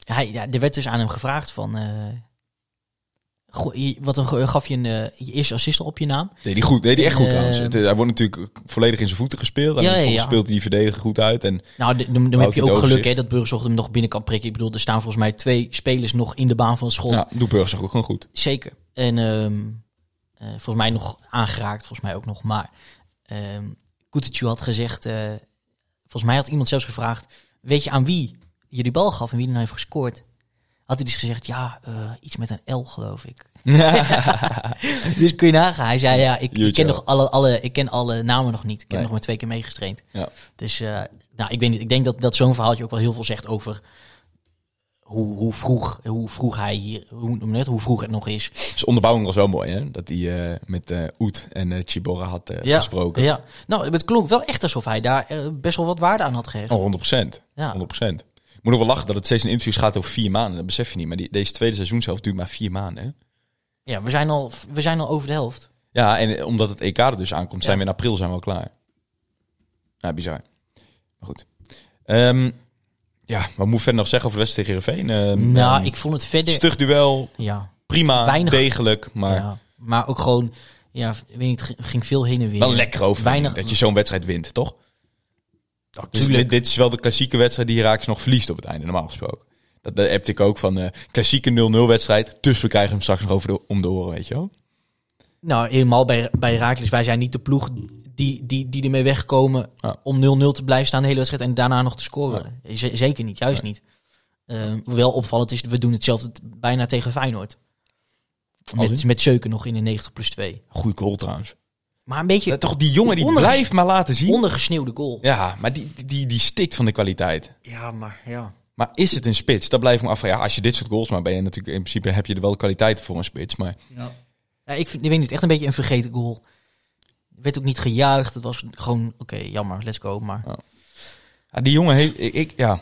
hij, ja, er werd dus aan hem gevraagd van... goh, je- wat een, gaf je een eh, je eerste assist op je naam? Deed hij goed. Deed hij echt goed trouwens. Het, hij wordt natuurlijk volledig in zijn voeten gespeeld. En Ja, ja, vervolgens ja. speelt hij die verdediger goed uit. En Nou, de- dan, dan heb je ook geluk hè, dat Burgzorg hem nog binnen kan prikken. Ik bedoel, er staan volgens mij twee spelers nog in de baan van het schot. ja, doet Burgers ook gewoon goed. Zeker. En ehm, eh, volgens mij nog aangeraakt, volgens mij ook nog. Maar ehm Kutucu had gezegd, eh, volgens mij had iemand zelfs gevraagd, weet je aan wie je die bal gaf en wie er nou heeft gescoord? Had hij dus gezegd, ja, eh, iets met een L geloof ik. dus kun je nagaan. Hij zei, ja, ik, ken, nog alle, alle, ik ken alle namen nog niet. Ik heb Nee. nog maar twee keer meegestraind. Ja. Dus eh, nou, ik, weet niet, ik denk dat, dat zo'n verhaaltje ook wel heel veel zegt over hoe, hoe, vroeg, hoe vroeg hij hier, hoe, het, hoe vroeg het nog is. Dus onderbouwing was wel mooi, hè? Dat hij eh, met Oet en eh Chibora had gesproken. Ja. Nou, het klonk wel echt alsof hij daar best wel wat waarde aan had. Oh, 100 procent. Ja. 100 procent. Ik moet nog wel lachen dat het steeds in interviews gaat over vier maanden. Dat besef je niet. Maar die, deze tweede seizoenshelft duurt maar vier maanden. Hè? Ja, we zijn, al, we zijn al over de helft. Ja, en eh, omdat het EK er dus aankomt, zijn Ja. we in april zijn we al klaar. Ja, bizar. Maar goed. Ehm, ja, wat moet ik verder nog zeggen over de wedstrijd tegen Heerenveen? Ehm, nou, ehm, ik vond het verder... Stug duel, Ja, prima, Weinig- degelijk, maar ja, maar ook gewoon... Ja, ik weet niet, het ging- ging veel heen en weer. wel lekker over Weinig... dat je zo'n wedstrijd wint, toch? Dus tuurlijk. dit, dit is wel de klassieke wedstrijd die Herakles nog verliest op het einde, normaal gesproken. Dat, dat heb ik ook van eh klassieke 0-0 wedstrijd, dus we krijgen hem straks nog over de, om de oren, weet je wel? Nou, helemaal bij, bij Herakles. Wij zijn niet de ploeg die, die, die ermee wegkomen Ja. om 0-0 te blijven staan de hele wedstrijd en daarna nog te scoren. Z- zeker niet, juist niet. Ehm, wel opvallend is, we doen hetzelfde bijna tegen Feyenoord. Met, met Zeuken nog in de 90 plus 2. Goeie goal trouwens. Maar een beetje Ja, toch die jongen die Onderges- blijft maar laten zien. ondergesneeuwde goal. Ja, maar die, die, die stikt van de kwaliteit. Ja, maar ja. Maar is het een spits? Dat blijft me af. Ja, als je dit soort goals maakt, ben je natuurlijk in principe heb je er wel de kwaliteit voor een spits. Maar ja ik, vind, ik weet niet, echt een beetje een vergeten goal. Er werd ook niet gejuicht. Het was gewoon, oké, jammer, let's go. Maar ja, die jongen heeft, ik, ik- ja.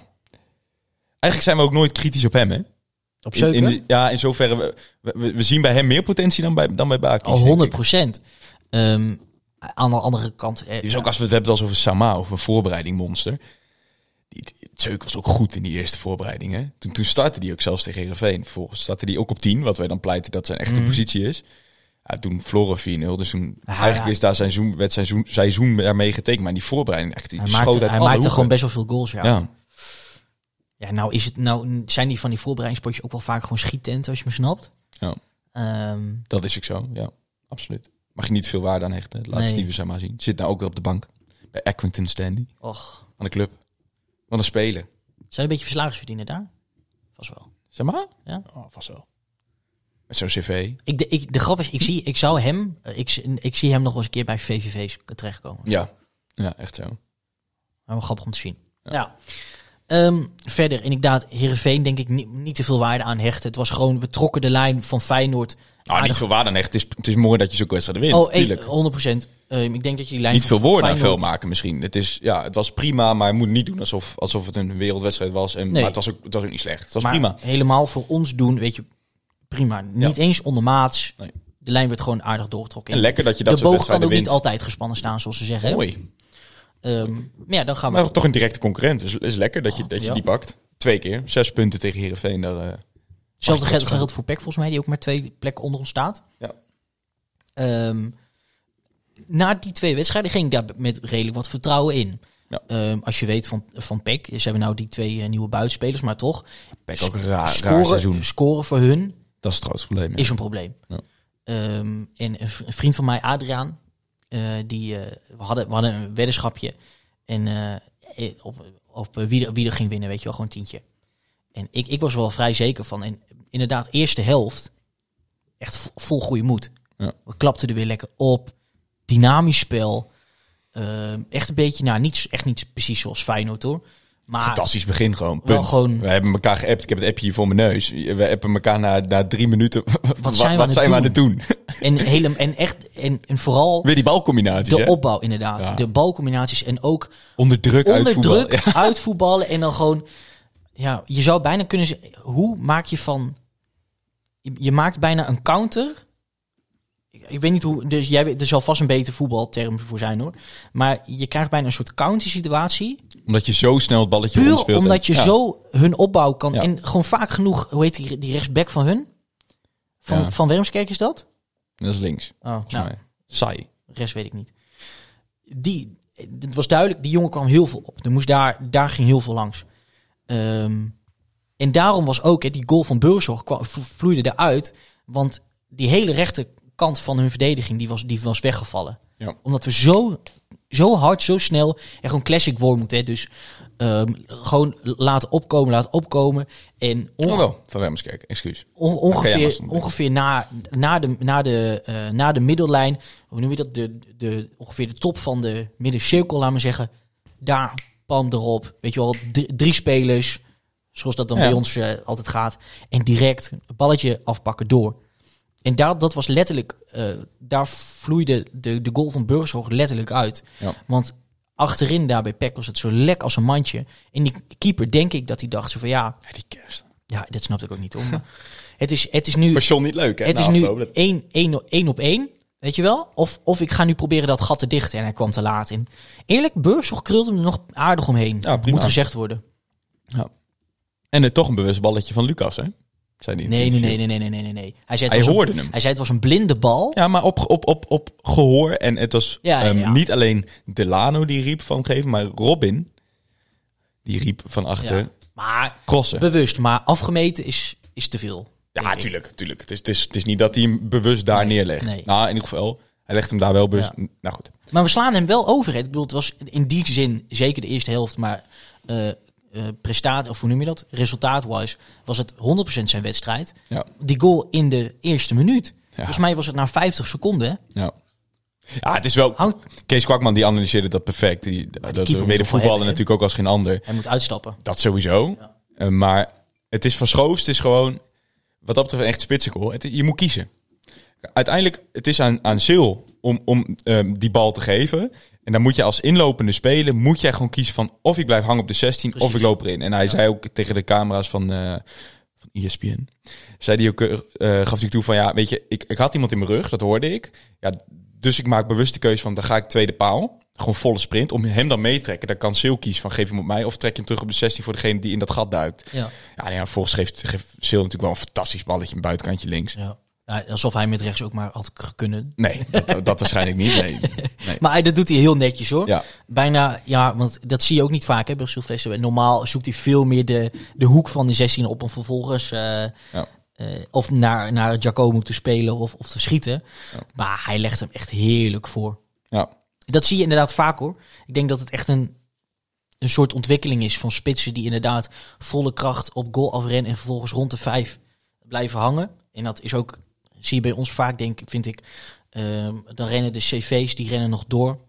Eigenlijk zijn we ook nooit kritisch op hem, hè? op In, Zeuken, in de- ja, in zoverre we, we, we zien bij hem meer potentie dan bij dan bij Bakis. al denk 100 ik. procent. Ehm, aan de andere kant... eh, Dus ook als we het hebben als over Sama of een voorbereiding monster. Die, die- Zeuk was ook goed in die eerste voorbereiding. Hè? Toen, toen startte hij ook zelfs tegen Heerenveen. Vervolgens startte hij ook op 10, wat wij dan pleiten dat zijn echte Mhm. positie is. Ja, toen verloren we 4-0. Dus toen, Ja, eigenlijk ja. is daar zijn seizoen, werd zijn seizoen, seizoen daarmee getekend. Maar in die voorbereiding echt, die hij schoot maakte, uit hij maakte hoeken. gewoon best wel veel goals, ja. ja. Ja. nou, is het, nou zijn die van die voorbereidingspotjes ook wel vaak gewoon schiettenten, als je me snapt. Ja. Ehm, dat is ook zo. Ja, absoluut. Mag je niet veel waarde aan hechten. Laat Nee. Steven Sama zien. Zit nou ook weer op de bank. Bij Accrington Standy. och, Aan de club. Wat een speler. zou je een beetje verslagen verdienen daar? Vast wel. Sama? Ja. Oh, vast wel. Met zo'n cv. Ik, de, ik, de grap is, ik, zie, ik zou hem, eh, ik, ik zie hem nog wel eens een keer bij VVV's terechtkomen. Ja. Ja, echt zo. Maar wel grappig om te zien. Ja. Ehm, verder, inderdaad, Heerenveen denk ik niet, niet te veel waarde aan hechten. Het was gewoon, we trokken de lijn van Feyenoord. Nou, niet veel waarde aan echt. Het is, het is mooi dat je zo'n wedstrijd wint, Oh, natuurlijk. één- 100% Ehm, ik denk dat je die lijn Niet veel woorden aan veel maken misschien. Het, is, ja, het was prima, maar je moet niet doen alsof, alsof het een wereldwedstrijd was. En, Nee. Maar het was, ook, het was ook niet slecht. Het was maar prima. helemaal voor ons doen, weet je, prima. Niet eens ondermaats. Nee. De lijn werd gewoon aardig doorgetrokken. En lekker dat je dat de boog kan ook niet altijd gespannen staan, zoals ze zeggen. Mooi. Ehm, maar ja, dan gaan we... Maar toch een directe concurrent. Dus het is lekker dat je, dat je ja. die pakt. Twee keer. Zes punten tegen Heerenveen. Daar, eh, Hetzelfde geldt, geldt voor PEC volgens mij, die ook maar twee plekken onder ons staat. Ja. Ehm, na die twee wedstrijden ging ik daar met redelijk wat vertrouwen in. Ja. Ehm, als je weet van, van PEC, ze hebben nou die twee eh, nieuwe buitenspelers, maar toch, Peck ook een raar, raar scoren, seizoen. scoren voor hun Dat is het grootste probleem. ja. is een probleem. Ja. Ehm, en een vriend van mij, Adriaan, eh, die, eh, we, hadden, we hadden een weddenschapje. En op, op wie, er, wie er ging winnen, weet je wel, gewoon tientje. En ik, ik was er wel vrij zeker van. En inderdaad, eerste helft, echt vo- vol goede moed. Ja. We klapten er weer lekker op. Dynamisch spel. Ehm, echt een beetje, nou, niet, echt niet precies zoals Feyenoord hoor. Maar Fantastisch begin gewoon. Punt. gewoon- We hebben elkaar geappt. Ik heb het appje hier voor mijn neus. We appen elkaar na, na drie minuten. Wat, zijn we aan het aan het doen? en, hele, en echt, en, en vooral Weer die balcombinaties. de hè? opbouw inderdaad. Ja. De balcombinaties en ook Onder druk onder uitvoetballen. druk uitvoetballen en dan gewoon... Ja, je zou bijna kunnen zeggen... Hoe maak je van... Je, je maakt bijna een counter. Ik, weet niet hoe... Dus jij, er zal vast een betere voetbalterm voor zijn hoor. Maar je krijgt bijna een soort counter-situatie. Omdat je zo snel het balletje Puur rondspeelt. en- omdat je Ja. zo hun opbouw kan... Ja. En gewoon vaak genoeg... Hoe heet die, die rechtsback van hun? Van, Ja. van Wermskerk is dat? Dat is links. Oh, nou, mij. Saai. De rest weet ik niet. Die, het was duidelijk, die jongen kwam heel veel op. Er moest daar, daar ging heel veel langs. Ehm, en daarom was ook hè, die goal van Burgzorg vloeide eruit. Want die hele rechterkant van hun verdediging die was, die was weggevallen. Ja. Omdat we zo zo hard, zo snel. En gewoon classic Wormoed, hè. Dus ehm, gewoon laten opkomen, laten opkomen. En onge- Oh wel, van Remmerskerk, excuus. on- ongeveer, ongeveer na, na, de, na, de, eh, na de middellijn, hoe noem je dat? De, de, ongeveer de top van de middencirkel, laat maar zeggen. Daar, pam erop. Weet je wel, drie, spelers. Zoals dat dan Ja. bij ons eh, altijd gaat. En direct balletje afpakken door. En daar, dat was letterlijk, eh, daar vloeide de, de goal van Burgzorg letterlijk uit. Ja. Want achterin daar bij Peck was het zo lek als een mandje. En die keeper, denk ik, dat hij dacht zo van ja, Ja, die kerst. ja, dat snapte ik ook niet om. Maar het, is, het is nu, John niet leuk, hè? het is nu afloop? Dat- één, één, één op één. Weet je wel? Of, of ik ga nu proberen dat gat te dichten. En hij kwam te laat in. Eerlijk, Burgzorg krulde hem er nog aardig omheen. Ja. Moet gezegd worden. En het toch een bewust balletje van Lucas, hè? Zei die Nee, nee, nee, nee, nee, nee, nee, nee. Hij zei, het Hij een- hoorde hem. Hij zei het was een blinde bal. Ja, maar op, op, op, op gehoor. En het was Ja, ja, ehm, ja. niet alleen Delano die riep van geven, maar Robin. Die riep van achter Ja. Maar crossen. bewust, maar afgemeten is, is te veel. Ja, tuurlijk, tuurlijk. Het is, het, is, het is niet dat hij hem bewust daar Nee, neerlegt. nee. Nou, in ieder geval, hij legt hem daar wel bewust. Nou goed. Maar we slaan hem wel over. hè. Ik bedoel, het was in die zin zeker de eerste helft, maar eh prestaat, of hoe noem je dat? Resultaat-wise was het 100% zijn wedstrijd. Ja. Die goal in de eerste minuut. Volgens mij was het na 50 seconden. hè. Ja. Ja, het is wel... Houd- Kees Kwakman die analyseerde dat perfect. Die, dat voetballer hebben, hè? natuurlijk ook als geen ander. Hij moet uitstappen. Dat sowieso. Eh, maar het is van Schoofs, het is gewoon... Wat dat betreft echt spitsengoal. Het, je moet kiezen. Uiteindelijk, het is aan, aan Sil om, om ehm, die bal te geven. En dan moet je als inlopende speler, moet jij gewoon kiezen van... of ik blijf hangen op de 16 of ik loop erin. En hij zei ook tegen de camera's van, eh van ESPN... zei hij ook, eh, eh, gaf hij toe van... ja, weet je, ik, ik had iemand in mijn rug, dat hoorde ik. Ja, dus ik maak bewust de keuze van, dan ga ik tweede paal. Gewoon volle sprint. Om hem dan mee te trekken, dan kan Sil kiezen van... geef hem op mij of trek je hem terug op de 16 voor degene die in dat gat duikt. Ja. Ja, en ja volgens geeft, geeft Sil natuurlijk wel een fantastisch balletje, een buitenkantje links. Ja. Ja, alsof hij met rechts ook maar had kunnen. Nee, dat, dat waarschijnlijk niet. Nee. nee. Maar hij, dat doet hij heel netjes hoor. Ja, Bijna, ja, want dat zie je ook niet vaak hè, bij Sylvester. Normaal zoekt hij veel meer de, de hoek van de 16 op om vervolgens eh, eh, of naar, naar Giacomo te spelen of, of te schieten. Maar hij legt hem echt heerlijk voor. ja. Dat zie je inderdaad vaak hoor. Ik denk dat het echt een, een soort ontwikkeling is van spitsen die inderdaad volle kracht op goal afrennen en vervolgens rond de vijf blijven hangen. En dat is ook, zie je bij ons vaak, denk, vind ik, ehm, dan rennen de CV's, die rennen nog door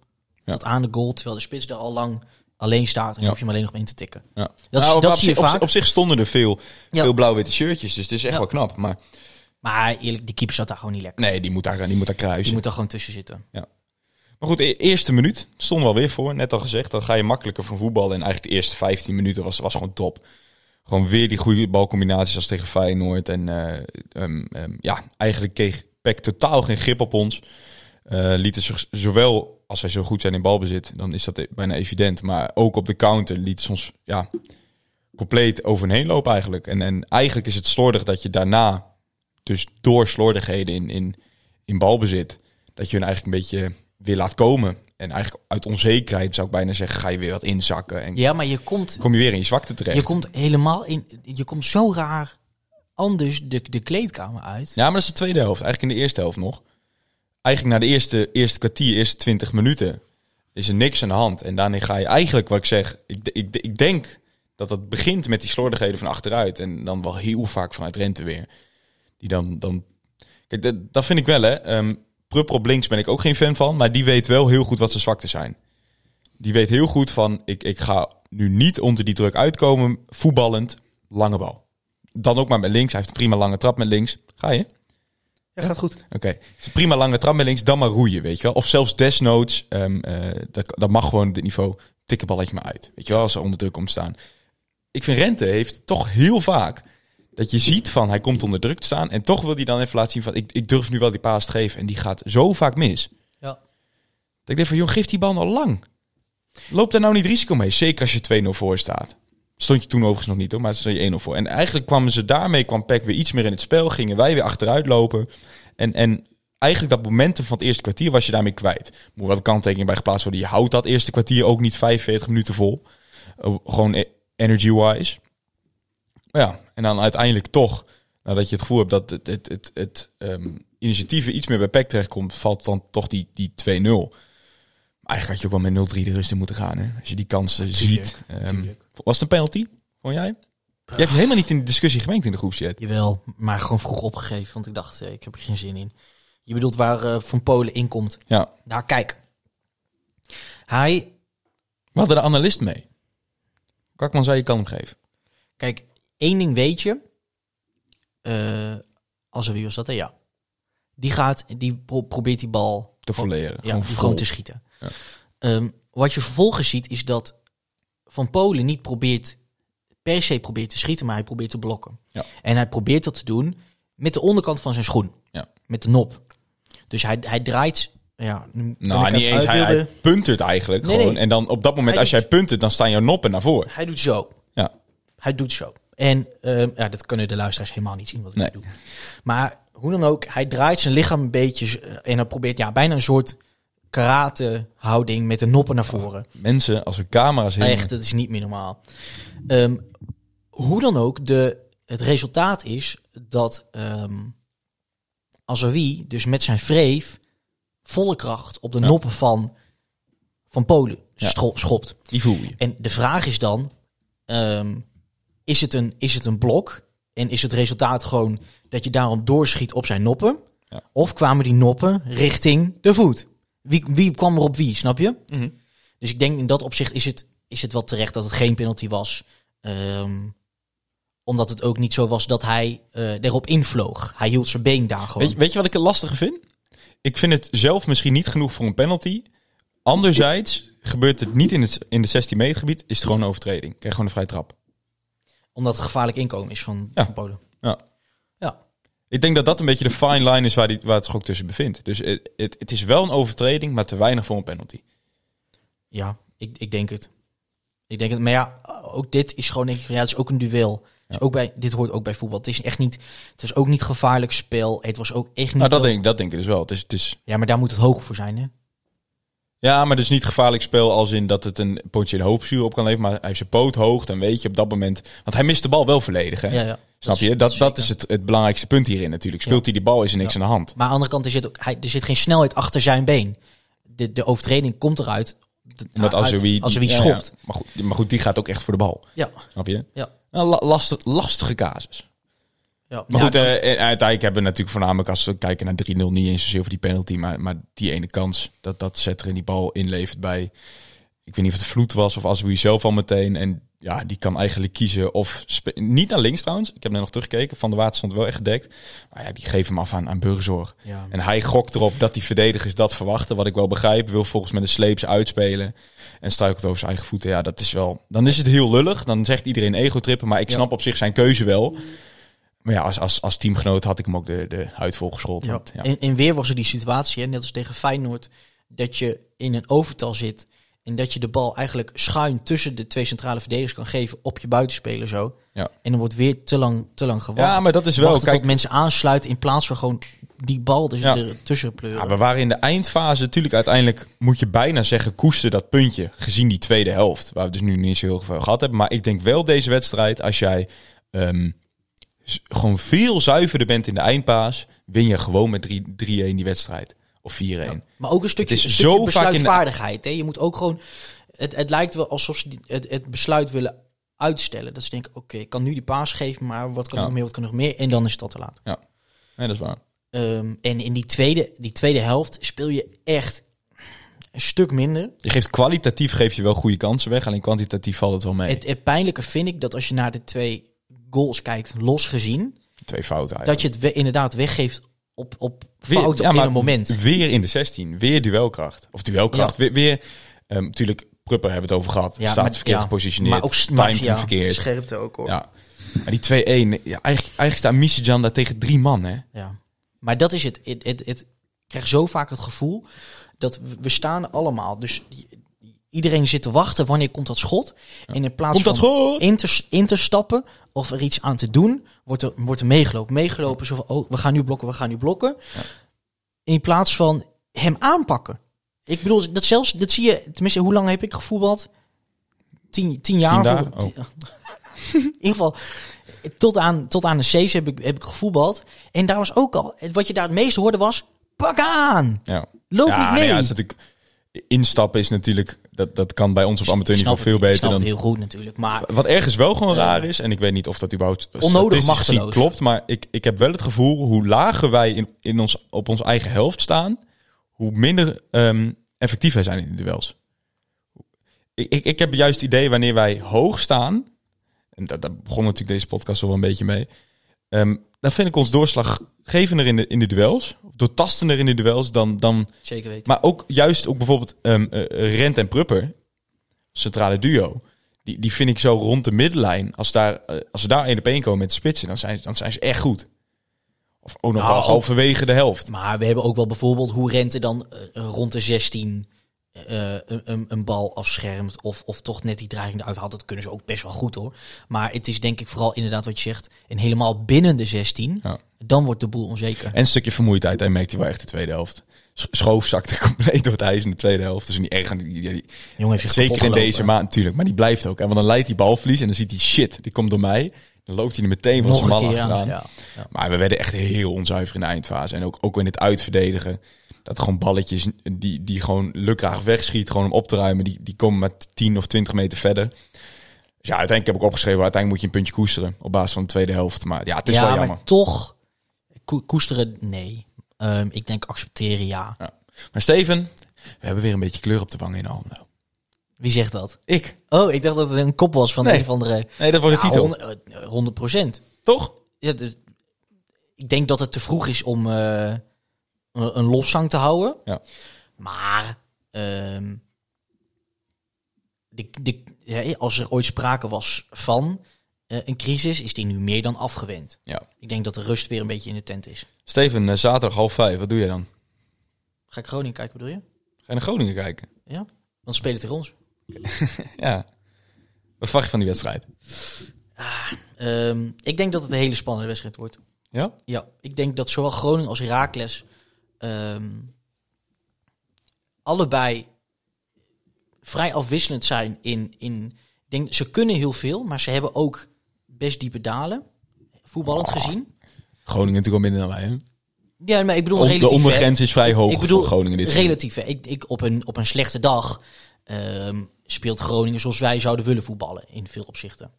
Ja. tot aan de goal, terwijl de spits er al lang alleen staat en Ja. hoef je hem alleen nog mee in te tikken. ja. Dat, Nou, dat op, zie je zich- op, vaak. op zich stonden er veel, Ja. veel blauw-witte shirtjes, dus het is echt Ja. wel knap. Maar Maar eerlijk, die keeper zat daar gewoon niet lekker. nee, die moet daar, die moet daar kruisen. Die moet er gewoon tussen zitten. Maar goed, de eerste minuut stonden we alweer voor. Net al gezegd, dan ga je makkelijker van voetballen. En eigenlijk de eerste 15 minuten was, was gewoon top. Gewoon weer die goede balcombinaties als tegen Feyenoord. En eh, ehm, ehm, ja, eigenlijk kreeg Peck totaal geen grip op ons. Eh lieten zich zowel, als wij zo goed zijn in balbezit, dan is dat e- bijna evident. Maar ook op de counter lieten ze ons ja, compleet over hen heen lopen eigenlijk. En, en eigenlijk is het slordig dat je daarna, dus door slordigheden in, in, in balbezit, dat je hun eigenlijk een beetje weer laat komen. En eigenlijk uit onzekerheid zou ik bijna zeggen, ga je weer wat inzakken. En Ja, maar je komt, kom je weer in je zwakte terecht. je komt helemaal in, je komt zo raar anders de, de kleedkamer uit. Ja, maar dat is de tweede helft. Eigenlijk in de eerste helft nog. Eigenlijk na de eerste, eerste kwartier, eerste 20 minuten is er niks aan de hand. En daarna ga je eigenlijk, wat ik zeg, ik, ik, ik denk dat dat begint met die slordigheden van achteruit. En dan wel heel vaak vanuit Rente weer. Die dan, dan kijk, dat, dat vind ik wel hè. Ehm Pruppel op links ben ik ook geen fan van, maar die weet wel heel goed wat zijn zwaktes zijn. Die weet heel goed van, ik, ik ga nu niet onder die druk uitkomen, voetballend, lange bal. Dan ook maar met links. Hij heeft een prima lange trap met links. Ga je? Ja, gaat goed. Oké. Prima lange trap met links, dan maar roeien, weet je wel. Of zelfs desnoods, ehm eh, dat, dat mag gewoon dit niveau, tik een balletje maar uit. Weet je wel, als er onder druk komt staan. Ik vind Rente heeft toch heel vaak dat je ziet van, hij komt onder druk te staan. En toch wil hij dan even laten zien van, ik, ik durf nu wel die paas te geven. En die gaat zo vaak mis. Ja. Dat ik denk van, joh, geef die bal al lang. Loop daar nou niet risico mee. Zeker als je 2-0 voor staat. Stond je toen overigens nog niet hoor, maar stond je 1-0 voor. En eigenlijk kwamen ze daarmee, kwam Peck weer iets meer in het spel. Gingen wij weer achteruit lopen. En, en eigenlijk dat momentum van het eerste kwartier was je daarmee kwijt. Moet wel de kanttekening bij geplaatst worden. Je houdt dat eerste kwartier ook niet 45 minuten vol. Uh, gewoon e- energy-wise. Ja, en dan uiteindelijk toch, nadat je het gevoel hebt dat het, het, het, het ehm, initiatief iets meer bij Peck terechtkomt, valt dan toch die, die 2-0. Eigenlijk had je ook wel met 0-3 de rust in moeten gaan. Hè? Als je die kansen ziet. Ehm, was het een penalty? Vond jij? Je hebt je helemaal niet in de discussie gemengd in de groepchat. Jawel, maar gewoon vroeg opgegeven, want ik dacht, eh, ik heb er geen zin in. Je bedoelt waar eh, Van Polen inkomt. Ja. Nou, kijk. Hij, We hadden de analist mee. Kakman zei je kan hem geven. kijk, één ding weet je. Als er wie was dat, hè? Ja. Die gaat, die pro- probeert die bal Te volleren. ja, gewoon gewoon, te schieten. Ja. Ehm, wat je vervolgens ziet is dat Van Polen niet probeert per se probeert te schieten, maar hij probeert te blokken. Ja. En hij probeert dat te doen met de onderkant van zijn schoen. Ja. Met de nop. Dus hij, hij draait. Ja, Nou, niet eens. Hij, puntert eigenlijk Nee, gewoon. nee. En dan op dat moment, Hij als doet- jij puntert, dan staan jouw noppen naar voren. Hij doet zo. Ja. Hij doet zo. En ehm, ja, dat kunnen de luisteraars helemaal niet zien wat ik Nee. doe. Maar hoe dan ook, hij draait zijn lichaam een beetje eh, en hij probeert ja, bijna een soort karate houding met de noppen naar voren. Mensen, als er camera's heen... Echt, dat is niet meer normaal. Ehm, hoe dan ook, de, het resultaat is dat ehm Azawi dus met zijn vreef volle kracht op de Ja. noppen van, van Polen Ja. schopt. Die voel je. En de vraag is dan, is, het een, is het een blok? En is het resultaat gewoon dat je daarom doorschiet op zijn noppen? Ja. Of kwamen die noppen richting de voet? Wie, wie kwam er op wie, snap je? Mhm. Dus ik denk in dat opzicht is het, is het wel terecht dat het geen penalty was. Ehm, omdat het ook niet zo was dat hij eh, erop invloog. Hij hield zijn been daar gewoon. Weet je, weet je wat ik het lastige vind? Ik vind het zelf misschien niet genoeg voor een penalty. Anderzijds gebeurt het niet in het, in de 16 meter gebied, is het gewoon een overtreding. Krijg gewoon een vrije trap. Omdat het gevaarlijk inkomen is van, Ja. van Polen. Ja. Ja. Ik denk dat dat een beetje de fine line is waar, die, waar het zich ook tussen bevindt. Dus het, het, het is wel een overtreding, maar te weinig voor een penalty. Ja, ik, ik denk het. Ik denk het. Maar ja, ook dit is gewoon, denk ik, ja, het is ook een duel. Dus ook bij, dit hoort ook bij voetbal. Het is echt niet, het is ook niet gevaarlijk spel. Het was ook echt niet. Nou, dat dat- denk, ik- dat denk ik dus wel. Het is, het is, Ja, maar daar moet het hoog voor zijn, hè? Ja, maar dus niet gevaarlijk spel als in dat het een potentiële hoopzuur op kan leveren. Maar hij heeft zijn poot hoog, dan weet je op dat moment... Want hij mist de bal wel volledig, hè? Ja, ja. Snap je? Dat, dat is het, het belangrijkste punt hierin natuurlijk. Speelt hij die bal, is er niks aan de hand. Maar aan de andere kant, er zit, ook, hij, er zit geen snelheid achter zijn been. De, de overtreding komt eruit. Omdat als er als wie schopt. ja. Maar, goed, maar goed, die gaat ook echt voor de bal. Ja. Snap je? Ja. Nou, la- lastig, lastige casus. Ja. Maar Ja, goed, dan- eh, en uiteindelijk hebben we natuurlijk voornamelijk als we kijken naar 3-0 niet eens zozeer voor die penalty. Maar, maar die ene kans dat, dat Zetter in die bal inlevert bij, ik weet niet of het Vloed was of als we zelf al meteen. En ja, die kan eigenlijk kiezen of, niet naar links trouwens. Ik heb net nog teruggekeken, Van de Water stond wel echt gedekt. Maar ja, die geeft hem af aan, aan Burgzorg. ja. En hij gokt erop dat die verdedigers dat verwachten. Wat ik wel begrijp. Wil volgens met een sleeps uitspelen. En struikelt over zijn eigen voeten. Ja, dat is wel. Dan is het heel lullig. Dan zegt iedereen ego-trippen. Maar ik Ja. snap op zich zijn keuze wel. Maar ja, als, als, als teamgenoot had ik hem ook de, de huid volgescholden. Ja. Ja. En, en weer was er die situatie, hè, net als tegen Feyenoord, dat je in een overtal zit en dat je de bal eigenlijk schuin tussen de twee centrale verdedigers kan geven op je buitenspeler zo. Ja. En dan wordt weer te lang, te lang gewacht. Ja, maar dat is wel. Wachten Kijk, tot mensen aansluiten in plaats van gewoon die bal dus Ja. er tussen pleuren. ja, we waren in de eindfase. Natuurlijk, uiteindelijk moet je bijna zeggen: koester dat puntje. Gezien die tweede helft. Waar we dus nu niet zo heel veel gehad hebben. Maar ik denk wel deze wedstrijd. Als jij ehm, gewoon veel zuiverder bent in de eindpaas. Win je gewoon met 3 3-1 die wedstrijd. Of 4-1. Maar ook een stukje, Het is een stukje zo besluitvaardigheid. Hè? Je moet ook gewoon. Het, het lijkt wel alsof ze het, het besluit willen uitstellen. Dat ze denken: oké, ik kan nu die paas geven, maar wat kan Ja. nog meer, wat kan nog meer? En dan is het al te laat. Nee, dat is waar. Ehm, en in die tweede, die tweede helft speel je echt een stuk minder. Je geeft kwalitatief geef je wel goede kansen weg. Alleen kwantitatief valt het wel mee. Het, het pijnlijke vind ik dat als je naar de twee goals kijkt, los gezien, Twee fouten eigenlijk. dat je het we- inderdaad weggeeft op, op Weer- fouten ja, in maar een moment. Weer in de 16. Weer duelkracht. Of duelkracht. Ja. Weer, weer ehm, natuurlijk, Prupper hebben we het over gehad. Ja, Staat maar- verkeerd ja. gepositioneerd. Maar ook hem verkeerd. Scherpte ook hoor. Ja. Maar die 2-1. Ja, eigenlijk, eigenlijk staat Misicjan daar tegen drie man. Hè? Ja. Maar dat is het. Het, het, het. Ik krijg zo vaak het gevoel dat we, we staan allemaal. Dus iedereen zit te wachten. Wanneer komt dat schot? En in plaats Komt van in te, in te stappen of er iets aan te doen, wordt er, wordt er meegelopen. Meegelopen zo van, oh, we gaan nu blokken, we gaan nu blokken. In plaats van hem aanpakken. Ik bedoel, dat zelfs, dat zie je, tenminste, hoe lang heb ik gevoetbald? Tien, tien jaar. Tien dagen? Oh. in ieder geval, tot aan, tot aan de C's heb ik, heb ik gevoetbald. En daar was ook al, wat je daar het meest hoorde was, pak aan! Ja. Loop ja, niet nee, mee! ja, dat is natuurlijk, instappen is natuurlijk, dat, dat kan bij ons op Ik amateurniveau snap het- veel ik beter snap dan... het heel goed natuurlijk. Maar Wat ergens wel gewoon raar is, en ik weet niet of dat überhaupt Onnodig machteloos. klopt, maar ik, ik heb wel het gevoel, hoe lager wij in, in ons, op onze eigen helft staan, hoe minder ehm, effectief wij zijn in de duels. Ik, ik, ik heb juist het idee, wanneer wij hoog staan, en dat, daar begon natuurlijk deze podcast al wel een beetje mee, ehm, dan vind ik ons doorslaggevender in de, in de duels, doortastender in de duels dan, dan zeker weten. maar ook juist ook bijvoorbeeld ehm, eh, Rent en Prupper, centrale duo. Die, die vind ik zo rond de middenlijn. Als, daar, eh, als ze daar één op één komen met de spitsen, dan zijn, dan zijn ze echt goed. Of ook nog Nou, wel halverwege de helft. Maar we hebben ook wel bijvoorbeeld hoe Rente dan eh, rond de 16 eh, een, bal afschermt. Of, of toch net die dreiging eruit haalt. Dat kunnen ze ook best wel goed hoor. Maar het is denk ik vooral inderdaad wat je zegt. En helemaal binnen de 16. Ja. Dan wordt de boel onzeker. En een stukje vermoeidheid, hij merkt hij wel echt de tweede helft. Sch- Schoof zakte compleet door het ijs in de tweede helft. Dus niet erg. aan die- die- die- Jongen heeft zeker in deze maand natuurlijk. Maar die blijft ook. En want dan leidt hij balverlies en dan ziet hij shit, die komt door mij. Dan loopt hij er meteen van zijn man achteraan. Ja. Maar we werden echt heel onzuiver in de eindfase. En ook, ook in het uitverdedigen. Dat gewoon balletjes die, die gewoon lukraag wegschiet. Gewoon om op te ruimen. Die, die komen met 10 of 20 meter verder. Dus ja, uiteindelijk heb ik opgeschreven. Uiteindelijk moet je een puntje koesteren. Op basis van de tweede helft. Maar ja, het is ja, wel maar jammer. toch ko- koesteren, nee. Ehm, ik denk accepteren, ja. Maar Steven, we hebben weer een beetje kleur op de wangen in Almelo. Wie zegt dat? Ik. Oh, ik dacht dat het een kop was van Nee. een of andere... Nee, dat wordt de titel. honderd- eh, 100 procent. Toch? Ja, dus, ik denk dat het te vroeg is om eh, een, lofzang te houden. Ja. Maar ehm, de, de, ja, als er ooit sprake was van eh, een crisis, is die nu meer dan afgewend. Ja. Ik denk dat de rust weer een beetje in de tent is. Steven, eh, zaterdag half vijf. Wat doe je dan? Ga ik Groningen kijken, bedoel je? Ga je naar Groningen kijken? Ja? Want spelen tegen ons. Ja. Wat verwacht je van die wedstrijd? Ehm, ik denk dat het een hele spannende wedstrijd wordt. Ja? Ja, ik denk dat zowel Groningen als Heracles ehm, allebei vrij afwisselend zijn in, in... Denk, ze kunnen heel veel, maar ze hebben ook best diepe dalen. Voetballend Oh. gezien. Groningen natuurlijk al minder dan wij. Hè? Ja, maar ik bedoel Om- relatief. de hè. ondergrens is vrij hoog Ik bedoel voor Groningen dit relatief. Hè. Ik, ik, op, een, op een slechte dag ehm, speelt Groningen zoals wij zouden willen voetballen. In veel opzichten.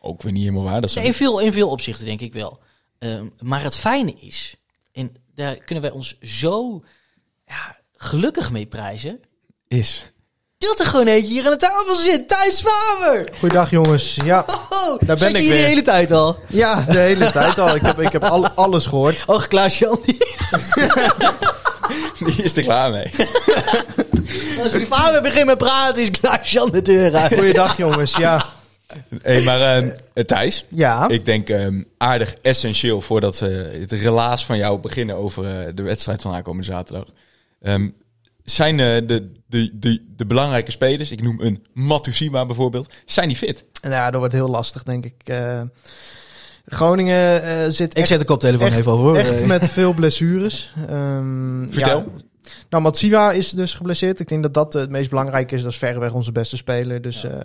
Ook weer niet helemaal waar. Dat Nee, in, veel, in veel opzichten denk ik wel. Ehm, maar het fijne is, en daar kunnen wij ons zo ja, gelukkig mee prijzen, is. dat er gewoon eentje hier aan de tafel zit. Thijs Faber! Goeiedag jongens. Ja, Oh, Daar ben zat ik je hier weer. de hele tijd al? ja de hele tijd al. Ik heb, ik heb al, alles gehoord. Och, Klaas-Jan. Die is er klaar mee. Als die Faber begint met praten, is Klaas-Jan de deur uit. Goeiedag jongens. Ja, hey, maar eh, Thijs, ja. ik denk ehm, aardig essentieel voordat we het relaas van jou beginnen over eh, de wedstrijd van aankomende zaterdag. Ehm, zijn eh, de, de, de, de belangrijke spelers, ik noem een Matusima bijvoorbeeld, zijn die fit? Ja, dat wordt heel lastig denk ik. Eh, Groningen eh, zit Ik echt, zet de koptelefoon echt, even over. echt met veel blessures. Ehm, Vertel. ja. Nou, Matsiwa is dus geblesseerd. Ik denk dat dat het meest belangrijke is. Dat is verreweg onze beste speler. Dus ja,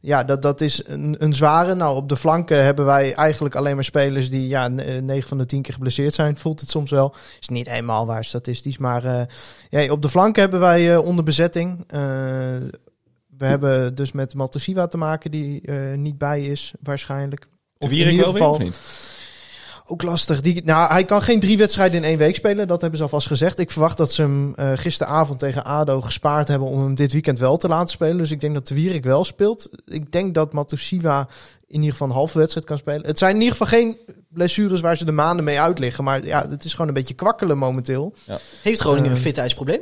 ja dat, dat is een, een zware. Nou, op de flanken hebben wij eigenlijk alleen maar spelers die ja, 9 van de 10 keer geblesseerd zijn. Voelt het soms wel. Is niet helemaal waar statistisch. Maar eh, ja, op de flanken hebben wij eh, onder bezetting. Eh, we hebben dus met Matosiwa te maken die eh, niet bij is waarschijnlijk. Of in ieder weer, geval of niet? Ook lastig. Die, nou, hij kan geen drie wedstrijden in één week spelen. Dat hebben ze alvast gezegd. Ik verwacht dat ze hem eh, gisteravond tegen ADO gespaard hebben om hem dit weekend wel te laten spelen. Dus ik denk dat de Wierik wel speelt. Ik denk dat Matusiwa in ieder geval een halve wedstrijd kan spelen. Het zijn in ieder geval geen blessures waar ze de maanden mee uitliggen. Maar ja, het is gewoon een beetje kwakkelen momenteel. Heeft Groningen een Eh, fitheidsprobleem?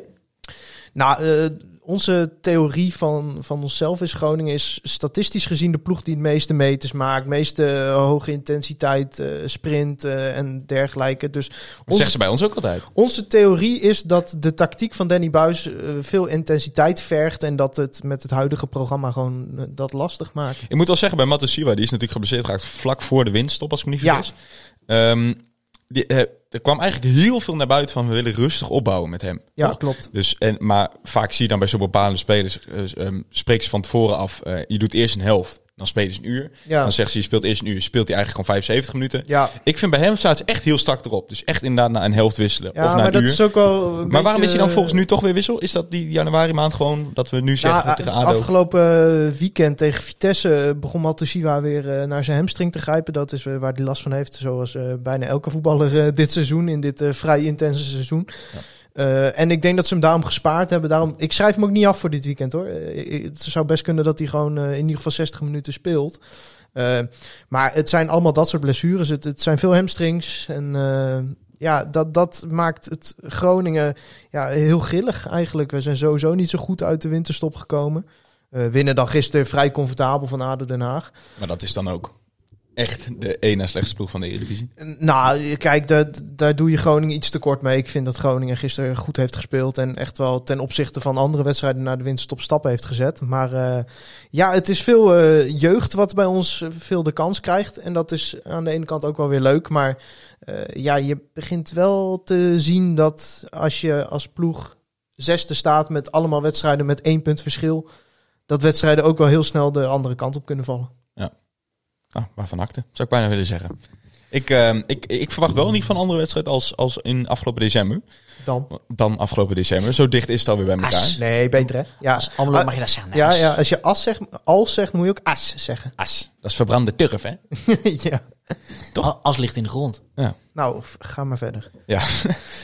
Nou, eh, onze theorie van, van onszelf is Groningen is statistisch gezien de ploeg die het meeste meters maakt. meeste eh, hoge intensiteit, eh, sprint eh, en dergelijke. Dus Dat zeggen ze bij ons ook altijd. Onze theorie is dat de tactiek van Danny Buis veel intensiteit vergt en dat het met het huidige programma gewoon dat lastig maakt. Ik moet wel zeggen, bij Matosiwa, die is natuurlijk geblesseerd geraakt vlak voor de winststop, als ik me niet Ja. vergis. Ehm, die, eh, er kwam eigenlijk heel veel naar buiten van, we willen rustig opbouwen met hem. Ja, Toch? klopt. Dus, en, maar vaak zie je dan bij zo'n bepaalde spelers, eh, ehm, spreek ze van tevoren af, eh, je doet eerst een helft. Dan spelen ze een uur. Ja. Dan zegt ze, je speelt eerst een uur, speelt hij eigenlijk gewoon 75 minuten. Ja, Ik vind bij hem staat ze echt heel strak erop. Dus echt inderdaad na een helft wisselen ja of na maar een dat uur. is ook wel. maar waarom is hij dan volgens nu toch weer wissel? Is dat die januari maand gewoon dat we nu zeggen Nou, tegen ADO? afgelopen weekend tegen Vitesse eh, begon Matusiwa weer eh, naar zijn hamstring te grijpen. Dat is eh, waar hij last van heeft, zoals bijna elke voetballer dit seizoen, in dit vrij intense seizoen. Eh, en ik denk dat ze hem daarom gespaard hebben. Daarom, ik schrijf hem ook niet af voor dit weekend hoor. Eh, het zou best kunnen dat hij gewoon in ieder geval 60 minuten speelt. Maar het zijn allemaal dat soort blessures. Het, het zijn veel hamstrings. En ja, dat, dat maakt het Groningen ja, heel grillig eigenlijk. We zijn sowieso niet zo goed uit de winterstop gekomen. Winnen dan gisteren vrij comfortabel van ADO Den Haag. Maar dat is dan ook echt de één na slechtste ploeg van de Eredivisie. Nou, kijk, daar, daar doe je Groningen iets te kort mee. Ik vind dat Groningen gisteren goed heeft gespeeld. En echt wel ten opzichte van andere wedstrijden naar de winststop stappen heeft gezet. Maar eh, ja, het is veel eh, jeugd wat bij ons veel de kans krijgt. En dat is aan de ene kant ook wel weer leuk. Maar eh, ja, je begint wel te zien dat als je als ploeg zesde staat met allemaal wedstrijden met één punt verschil. Dat wedstrijden ook wel heel snel de andere kant op kunnen vallen. Nou, waarvan akte, zou ik bijna willen zeggen. Ik, ehm, ik, ik verwacht wel niet van een andere wedstrijd als, als in afgelopen december. Dan. Dan afgelopen december. Zo dicht is het alweer bij elkaar. As. Nee, beter hè? Ja, Als Ah, mag je dat zeggen. Ja, As. ja, als je as zegt, als zegt, moet je ook as zeggen. As. Dat is verbrande turf, hè? ja. toch? As ligt in de grond. Nou, f- ga maar verder. Ja.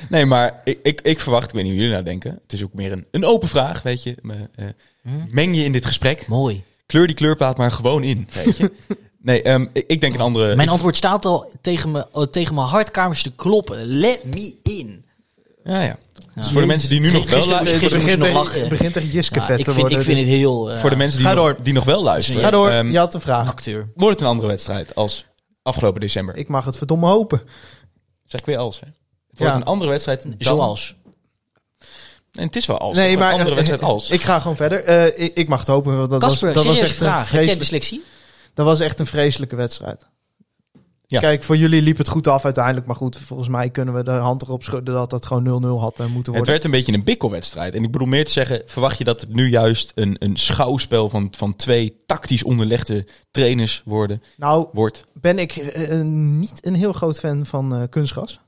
Nee, maar ik, ik, ik verwacht, ik weet niet hoe jullie nou denken. Het is ook meer een, een open vraag, weet je. Me, eh, Hm? meng je in dit gesprek. Mooi. Kleur die kleurplaat maar gewoon in, weet je. Nee, ehm, ik, ik denk een andere... Mijn antwoord staat al tegen, me, oh, tegen mijn hartkamers te kloppen. Let me in. Ja, ja. Dus voor de mensen die nu nog wel luisteren... gisteren begint nog lachen. begint echt Jiske Ja, vet ik, te vind, worden. ik vind het heel... eh, Voor de mensen die, Ga nog, door. die nog wel luisteren. Ga door, ehm, je had een vraag. acteur. Wordt het een andere wedstrijd als afgelopen december? Ik mag het verdomme hopen. Zeg ik weer als, hè? Het wordt Ja. een andere wedstrijd dan... Zoals. Nee, het is wel als. Nee, Het maar een andere eh, wedstrijd als. ik ga gewoon verder. Eh, ik, ik mag het hopen. Dat was, Casper, dat was echt een vraag. Heb jij vreselijk, dyslexie? Dat was echt een vreselijke wedstrijd. Ja. Kijk, voor jullie liep het goed af uiteindelijk. Maar goed, volgens mij kunnen we de hand erop schudden dat dat gewoon 0-0 had eh, moeten Het worden. werd een beetje een bikkelwedstrijd. En ik bedoel meer te zeggen, verwacht je dat het nu juist een, een schouwspel van, van twee tactisch onderlegde trainers worden, Nou, wordt? ben ik eh, niet een heel groot fan van eh, kunstgras.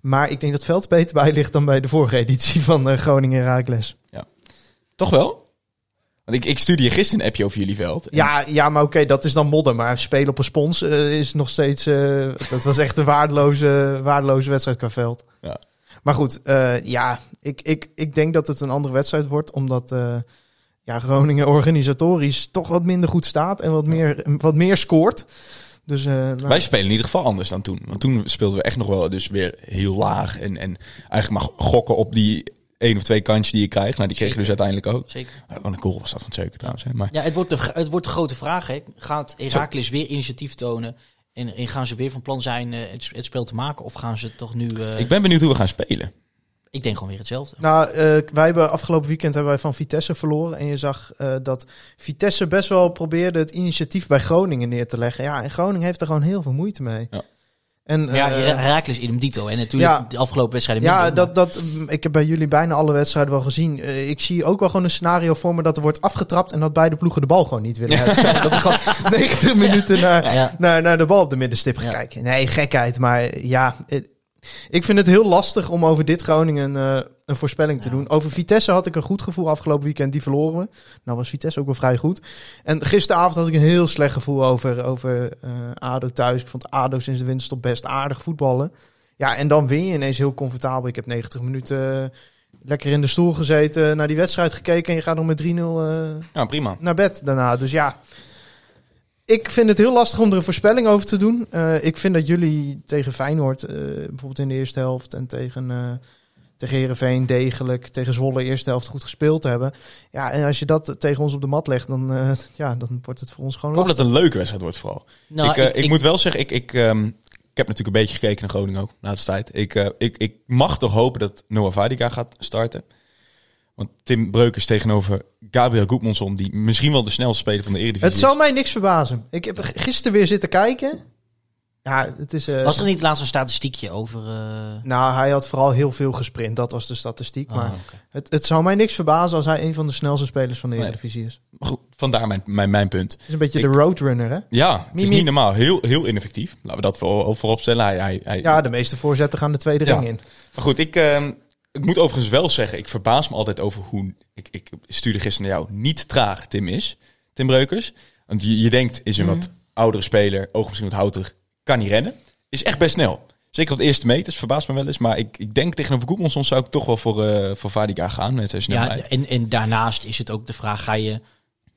Maar ik denk dat het veld beter bij ligt dan bij de vorige editie van eh, Groningen Raakles. Toch wel? Ik, ik stuurde je gisteren een appje over jullie veld. Ja, ja, maar oké, dat is dan modder. Maar spelen op een spons eh, is nog steeds... eh, dat was echt een waardeloze, waardeloze wedstrijd qua veld. Ja. Maar goed, eh, ja, ik, ik, ik denk dat het een andere wedstrijd wordt. Omdat ja, Groningen organisatorisch toch wat minder goed staat. En wat meer, wat meer scoort. Dus, nou, Wij spelen in ieder geval anders dan toen. Want toen speelden we echt nog wel dus weer heel laag. En, en eigenlijk maar gokken op die één of twee kantjes die je krijgt. Nou, die kregen we dus uiteindelijk ook. Zeker. Wat een goal was dat van Zeuken trouwens. Hè? Maar Ja, het wordt de, het wordt de grote vraag. Hè. Gaat Heracles weer initiatief tonen? En, en gaan ze weer van plan zijn eh, het, het spel te maken? Of gaan ze toch nu... eh, ik ben benieuwd hoe we gaan spelen. ik denk gewoon weer hetzelfde. Nou, eh, wij hebben afgelopen weekend hebben wij van Vitesse verloren. En je zag eh, dat Vitesse best wel probeerde het initiatief bij Groningen neer te leggen. Ja, en Groningen heeft er gewoon heel veel moeite mee. Ja. En, ja, eh, Her- Heracles idem dito. En natuurlijk ja. de afgelopen wedstrijden ja, minder, dat, dat, ik heb bij jullie bijna alle wedstrijden wel gezien. Eh, ik zie ook wel gewoon een scenario voor me dat er wordt afgetrapt en dat beide ploegen de bal gewoon niet willen hebben. dat we gewoon 90 minuten naar, ja, naar, naar de bal op de middenstip gaan kijken. Nee, gekheid. Maar ja, het- ik vind het heel lastig om over dit Groningen eh, een voorspelling te Ja. doen. Over Vitesse had ik een goed gevoel afgelopen weekend. Die verloren we. Nou was Vitesse ook wel vrij goed. En gisteravond had ik een heel slecht gevoel over, over eh, ADO thuis. Ik vond ADO sinds de winterstop best aardig voetballen. Ja, en dan win je ineens heel comfortabel. Ik heb 90 minuten eh, lekker in de stoel gezeten, naar die wedstrijd gekeken... en je gaat nog met 3-0 eh, Ja, prima. naar bed daarna. Dus ja, ik vind het heel lastig om er een voorspelling over te doen. Eh, ik vind dat jullie tegen Feyenoord, eh, bijvoorbeeld in de eerste helft... en tegen, eh tegen Heerenveen degelijk, tegen Zwolle eerste helft goed gespeeld hebben. Ja, en als je dat tegen ons op de mat legt, dan, eh, ja, dan wordt het voor ons gewoon Ik hoop dat het een leuke wedstrijd wordt vooral. Nou, ik, ik, moet wel zeggen, ik, ik, ehm, ik heb natuurlijk een beetje gekeken naar Groningen ook, na de tijd. Ik, eh, ik, ik mag toch hopen dat Noah Vadica gaat starten. Want Tim Breukers tegenover Gabriel Goedmonson, die misschien wel de snelste speler van de Eredivisie Het zou is. mij niks verbazen. Ik heb gisteren weer zitten kijken. Ja, het is... eh, Was er niet laatst een statistiekje over... eh, Nou, hij had vooral heel veel gesprint. Dat was de statistiek. oh, maar het, het zou mij niks verbazen als hij een van de snelste spelers van de. Eredivisie is. Maar goed, Vandaar mijn, mijn, mijn punt. is een beetje Ik- de roadrunner, hè? Ja, het is niet normaal. Heel, heel ineffectief. Laten we dat voor, voorop stellen. Hij, hij, hij, Ja, de meeste voorzetten gaan de tweede Ja. ring in. Maar goed, ik, ehm, ik moet overigens wel zeggen, ik verbaas me altijd over hoe, ik, ik stuurde gisteren naar jou, niet traag Tim is. Tim Breukers. Want je, je denkt, is een wat oudere speler, oog misschien wat houter, kan niet rennen. Is echt best snel. Zeker op de eerste meters, verbaast me wel eens. Maar ik, ik denk tegenover Goedmanson zou ik toch wel voor, eh voor Vadiga gaan met zijn Ja, snelheid. en, en daarnaast is het ook de vraag, ga je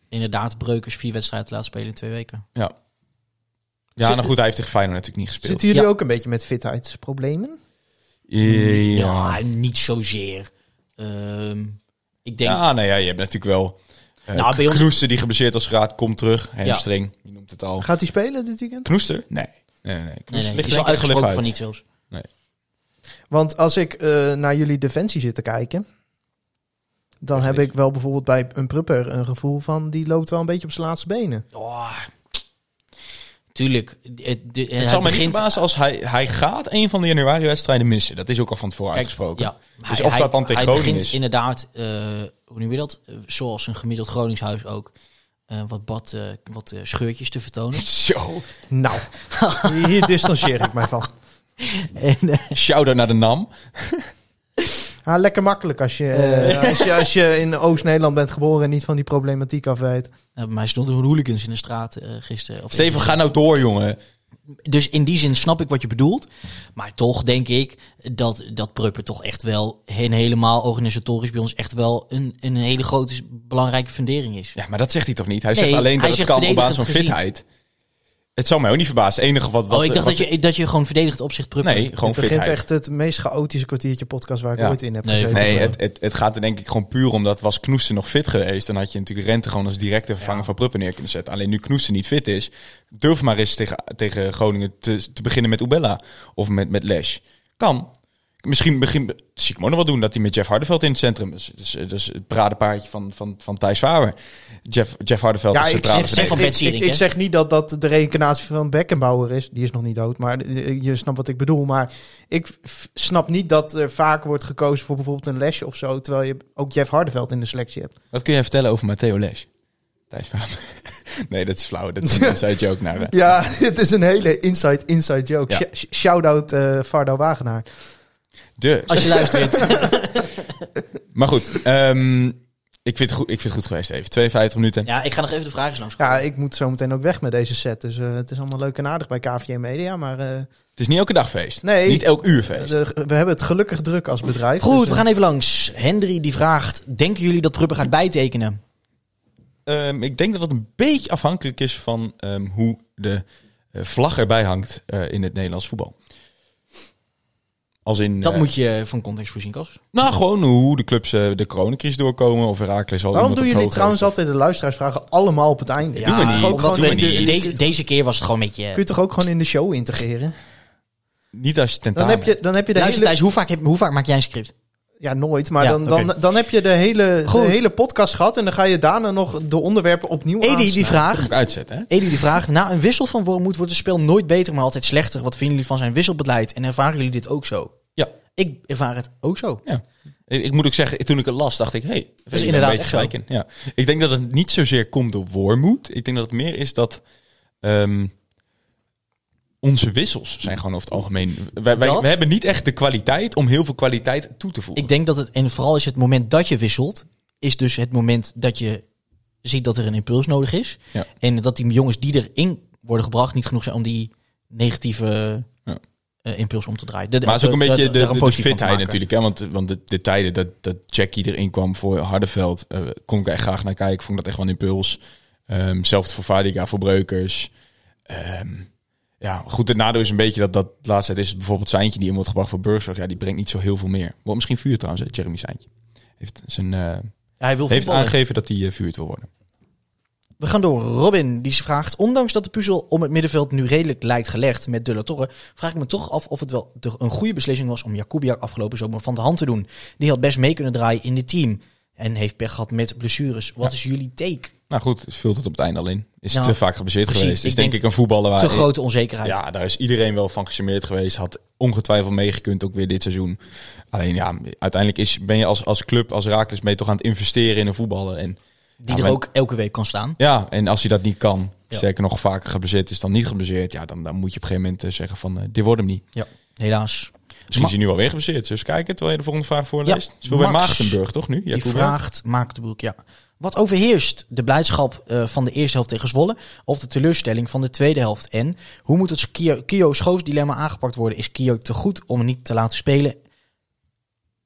inderdaad Breukers vier wedstrijden laten spelen in twee weken? Ja, ja nou goed, hij heeft tegen Feyenoord natuurlijk niet gespeeld. Zitten jullie Ja. ook een beetje met fitheidsproblemen? Ja, niet zozeer. Ehm, ik denk, ja, nou ja, je hebt natuurlijk wel... Uh, Nou, bij ons- Knoester die geblesseerd als raad, komt terug. Hamstring, je noemt het al. Gaat hij spelen dit weekend? Knoester? Nee. Nee, nee, nee. nee, Knoester nee, ligt is al ik uitgesproken even van uit. niet zelfs. Want als ik eh, naar jullie defensie zit te kijken, dan heb ik wel bijvoorbeeld bij een prupper een gevoel van die loopt wel een beetje op zijn laatste benen. Oh, tuurlijk. Het, de, Het hij zal me niet begint- verbazen als hij, hij gaat een van de januari-wedstrijden missen. Dat is ook al van tevoren Kijk, uitgesproken. Ja, Dus hij, of dat dan tegen hij Groningen begint is. inderdaad, eh, hoe noem je dat? Eh, zoals een gemiddeld Groningshuis ook, eh, wat, bad, wat scheurtjes te vertonen. Zo. Nou, hier distancieer ik mij van. en, Shout-out naar de NAM. Ah, lekker makkelijk als je, eh, als je, als je in Oost-Nederland bent geboren en niet van die problematiek af weet. bij mij stonden hooligans in de straat eh, gisteren. Of Steven, ga nou door, jongen. Dus in die zin snap ik wat je bedoelt. Maar toch denk ik dat, dat Prupper toch echt wel en helemaal organisatorisch bij ons echt wel een, een hele grote belangrijke fundering is. Ja, maar dat zegt hij toch niet? Hij Nee, zegt alleen hij dat het kan op basis van gezien. fitheid. Het zou mij ook niet verbazen. Het enige wat... wat oh, ik dacht wat- dat, je, dat je gewoon verdedigend opzicht Prupper. Nee, gewoon Het begint fitheid. echt het meest chaotische kwartiertje podcast waar ik Ja. ooit in heb Nee, gezeten. Nee, het, het, het gaat er denk ik gewoon puur om dat was Knoester nog fit geweest. Dan had je natuurlijk Rente gewoon als directe vervanger van Pruppen neer kunnen zetten. Alleen nu Knoester niet fit is, durf maar eens tegen, tegen Groningen te, te beginnen met Ubella. Of met, met Lesch. Kan. Misschien begin, zie ik hem ook nog wel doen dat hij met Jeff Hardeveld in het centrum is. Dus, dus het paradepaardje van, van, van Thijs Faber. Jeff, Jeff Hardeveld Ja, is ik zeg, zeg van ik, ik, zeg niet dat dat de reïncarnatie van Beckenbauer is. Die is nog niet dood, maar eh, je snapt wat ik bedoel. Maar ik snap niet dat er vaak wordt gekozen voor bijvoorbeeld een lesje of zo. Terwijl je ook Jeff Hardeveld in de selectie hebt. Wat kun jij vertellen over Matteo Lesch? Thijs Faber. nee, dat is flauw. Dat is een inside joke naar... eh, Ja, het is een hele inside, inside joke. Ja. Sh- Shout-out eh Vardo Wagenaar. Dus. Als je luistert. Maar goed, ehm, ik, vind het goed, ik vind het goed geweest even. 52 minuten. ja, ik ga nog even de vragen langs. Ja, ik moet zo meteen ook weg met deze set. Dus eh, het is allemaal leuk en aardig bij KVM Media. Maar eh, Het is niet elke dag feest. Nee. Niet elk uur feest. de- we hebben het gelukkig druk als bedrijf. Goed, dus, we eh, gaan even langs. Hendry die vraagt, denken jullie dat Prupper gaat bijtekenen? Ehm, ik denk dat het een beetje afhankelijk is van ehm, hoe de vlag erbij hangt eh, in het Nederlands voetbal. Als in, Dat eh, moet je van context voorzien, Kas. Nou, gewoon hoe de clubs eh, de coronacrisis doorkomen. Of Herakles al Waarom doen jullie trouwens heeft. altijd de luisteraarsvragen allemaal op het einde? doen we niet. Toch ook omdat gewoon we, de- deze, deze keer was het gewoon een kun je toch ook gewoon in de show integreren? Niet als je Dan tentamen heb je, dan heb je de Luister hele... Thijs, hoe vaak, heb, hoe vaak maak jij een script? Ja, nooit. Maar Ja, dan, dan, dan heb je de hele, de hele podcast gehad... en dan ga je daarna nog de onderwerpen opnieuw Edi die vraagt... uitzetten, hè? Edi die vraagt, na een wissel van Wormoed wordt het spel nooit beter, maar altijd slechter. Wat vinden jullie van zijn wisselbeleid en ervaren jullie dit ook zo? Ja. Ik ervaar het ook zo. Ik, ik moet ook zeggen, toen ik het las, dacht ik, hey, Dat is inderdaad echt zo. in. Ja. Ik denk dat het niet zozeer komt door Wormoed. Ik denk dat het meer is dat ehm, onze wissels zijn gewoon over het algemeen. Wij, hebben niet echt de kwaliteit om heel veel kwaliteit toe te voegen. Ik denk dat het, en vooral is het moment dat je wisselt, is dus het moment dat je ziet dat er een impuls nodig is. Ja. En dat die jongens die erin worden gebracht niet genoeg zijn om die negatieve Ja. eh, impuls om te draaien. De- maar het is ook een beetje de- de, de, fitheid natuurlijk. Hè? Want, want de, de tijden dat, dat Jackie erin kwam voor Hardeveld, eh kon ik er echt graag naar kijken. Vond dat echt wel een impuls. Ehm zelfs voor Vadiga, voor Breukers. Ehm, ja, goed, het nadeel is een beetje dat dat laatste tijd is bijvoorbeeld Seintje die in wordt gebracht voor Burgzorg. Ja, die brengt niet zo heel veel meer. Wordt misschien vuur trouwens, hè, Jeremy Seintje. Heeft, zijn, eh, hij wil heeft aangegeven dat hij eh, vuurd wil worden. We gaan door. Robin, die vraagt... Ondanks dat de puzzel om het middenveld nu redelijk lijkt gelegd met De La Torre... vraag ik me toch af of het wel een goede beslissing was... om Jakubiak afgelopen zomer van de hand te doen. Die had best mee kunnen draaien in dit team. En heeft pech gehad met blessures. Wat is jullie take? Nou goed, vult het op het einde al in. Is Nou, te vaak geblesseerd precies. geweest. Is denk, denk ik een voetballer waar... Te grote onzekerheid. Ja, daar is iedereen wel van gecharmeerd geweest. Had ongetwijfeld meegekund ook weer dit seizoen. Alleen ja, uiteindelijk is, ben je als, als club, als Raakles mee toch aan het investeren in een voetballer. En Die Ja, er ook elke week kan staan. Ja, en als hij dat niet kan, Ja. zeker nog vaker geblesseerd is dan niet geblesseerd, ja, dan, dan moet je op een gegeven moment eh, zeggen van, eh, dit wordt hem niet. Helaas. Misschien is hij nu alweer geblesseerd. Dus kijken, terwijl je de volgende vraag voorleest. Ja, Speel bij. Maagdenburg, toch nu? Die Jacob? vraagt, boek, ja. Wat overheerst de blijdschap eh, van de eerste helft tegen Zwolle of de teleurstelling van de tweede helft? En hoe moet het Kio, Kio Schoofs dilemma aangepakt worden? Is Kio te goed om hem niet te laten spelen?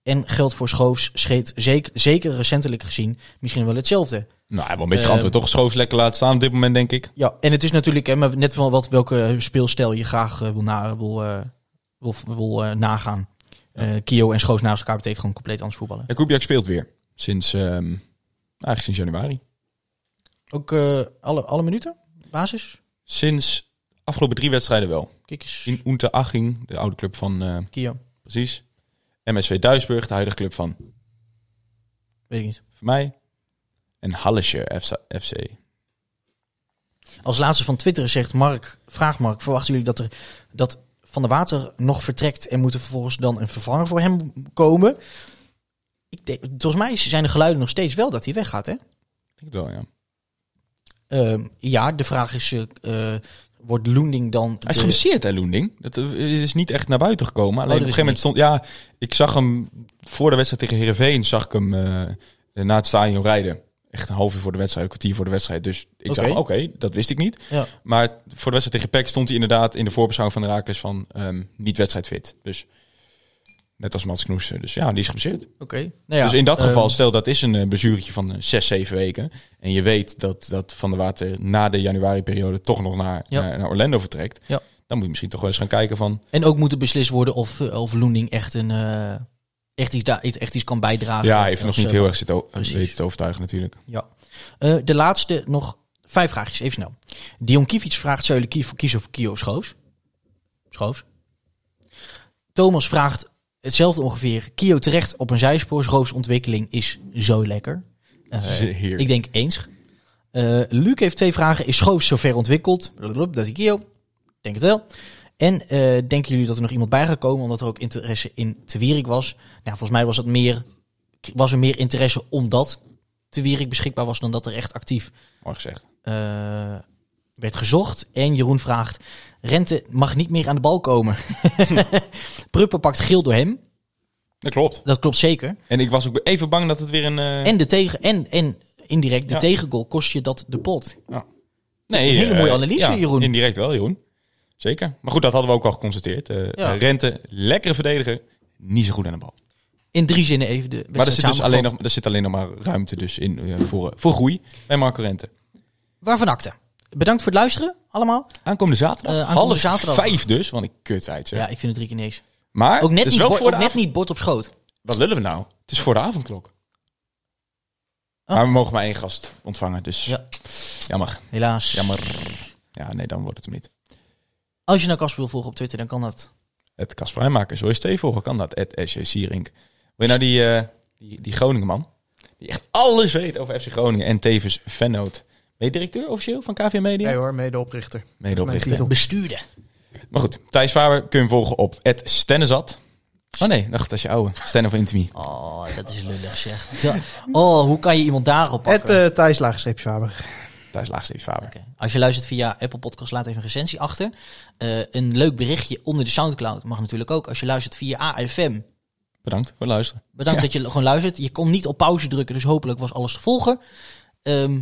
En geldt voor Schoofs scheet zeker, zeker recentelijk gezien misschien wel hetzelfde. Nou, hij wel een beetje geantwoord. Toch Schoofs lekker laten staan op dit moment, denk ik. Ja, en het is natuurlijk hè, maar net wel wat welke speelstijl je graag eh, wil, na, wil, wil, wil nagaan. Eh Kio en Schoofs naast elkaar betekent gewoon compleet anders voetballen. En Kubiak speelt weer. Sinds, ehm, eigenlijk sinds januari. Ook eh, alle, alle minuten? Basis? Sinds afgelopen drie wedstrijden wel. Kijk eens. In Unteraching, de oude club van, eh, Kio. precies. MSV Duisburg, de huidige club van, Weet ik niet. van mij. En Hallesje FC. Als laatste van Twitter zegt Mark, vraagt Mark, verwachten jullie dat er dat Van der Water nog vertrekt en moet er vervolgens dan een vervanger voor hem komen? Ik denk, volgens mij zijn de geluiden nog steeds wel dat hij weggaat, hè? Ik denk het wel, ja. Ehm, ja, de vraag is, eh, eh, wordt Loending dan... Hij is de- geblesseerd, hè, Loending. Dat eh, is niet echt naar buiten gekomen. Alleen dat op een gegeven moment stond... Ja, ik zag hem voor de wedstrijd tegen Heerenveen... zag ik hem eh, naar het stadion rijden. Echt een half uur voor de wedstrijd, een kwartier voor de wedstrijd. Dus ik zag, oké, dat wist ik niet. Ja. Maar voor de wedstrijd tegen PEC stond hij inderdaad... in de voorbeschouwing van de Raakles van ehm, niet wedstrijdfit. Dus net als Mats Knoes. Dus ja, die is geblesseerd. Oké. Nou ja, dus in dat ehm, geval, stel dat is een uh, blessuretje van eh, zes, zeven weken. En je weet dat, dat Van der Water na de januari-periode toch nog naar, Ja. naar, naar Orlando vertrekt. Ja. Dan moet je misschien toch wel eens gaan kijken van... En ook moet er beslist worden of, eh, of Loending echt, een, eh, echt, iets, daar- echt iets kan bijdragen. ja, hij heeft nog niet eh, heel erg zitten, weten te overtuigen natuurlijk. Ja. Eh, de laatste nog vijf vraagjes, even snel. Dion Kivic vraagt, zou jullie kie- kiezen voor Kio of Schoofs? Schoofs. Thomas vraagt hetzelfde ongeveer. Kio terecht op een zijspoor. Schoofs ontwikkeling is zo lekker. Heerlijk. ik denk eens. Eh Luc heeft twee vragen. Is Schoofs zover ontwikkeld? Dat is Kio. Denk het wel. En eh, denken jullie dat er nog iemand bij gaat komen omdat er ook interesse in Te Wierik was? Nou, volgens mij was, dat meer, was er meer interesse omdat Te Wierik beschikbaar was dan dat er echt actief Mooi gezegd. werd gezocht. En Jeroen vraagt, Rente mag niet meer aan de bal komen. Pruppen pakt geel door hem. Dat klopt. Dat klopt zeker. En ik was ook even bang dat het weer een... eh, En, de tegen, en, en indirect, de Ja. tegengoal kost je dat de pot. nee, een hele eh, mooie analyse, ja, Jeroen. Indirect wel, Jeroen. Zeker. Maar goed, dat hadden we ook al geconstateerd. Eh, Ja. Rente, lekkere verdediger, niet zo goed aan de bal. In drie zinnen even de Maar er zit, dus alleen nog, er zit alleen nog maar ruimte dus in eh, voor, voor groei bij Marco Rente. Waarvan akte. Bedankt voor het luisteren, allemaal. Aankomende zaterdag. Eh, aankomende Half zaterdag. vijf dus, want ik kutheid zeg. Ja, ik vind het drie keer niks. Maar Ook net, het is niet, wel bord, voor ook net niet bord op schoot. Wat lullen we nou? Het is voor de avondklok. Oh. Maar we mogen maar één gast ontvangen, dus Ja. jammer. Helaas. Jammer. Ja, nee, dan wordt het hem niet. Als je nou Casper wil volgen op Twitter, dan kan dat. Het Heijmakers. Wil je Steve volgen? Kan dat? Het SJ Sierink. Wil je nou die, eh die, die Groningen man? Die echt alles weet over FC Groningen en tevens fannoot. Ben je directeur officieel van KVM Media? Nee hoor, medeoprichter. Medeoprichter. Bestuurder. Maar goed, Thijs Faber kun je hem volgen op Stennezat. Oh nee, dacht dat is je oude. Stenno van Intimie. Oh, dat is lullig zeg. Oh, hoe kan je iemand daarop pakken? Het uh, Thijs Laagstreepje Faber. Thijs Laagsteef Faber. Oké. Als je luistert via Apple Podcast, laat even een recensie achter. Eh, een leuk berichtje onder de Soundcloud mag natuurlijk ook. Als je luistert via AFM, Bedankt voor het luisteren. bedankt Ja. dat je gewoon luistert. Je kon niet op pauze drukken, dus hopelijk was alles te volgen. Ehm,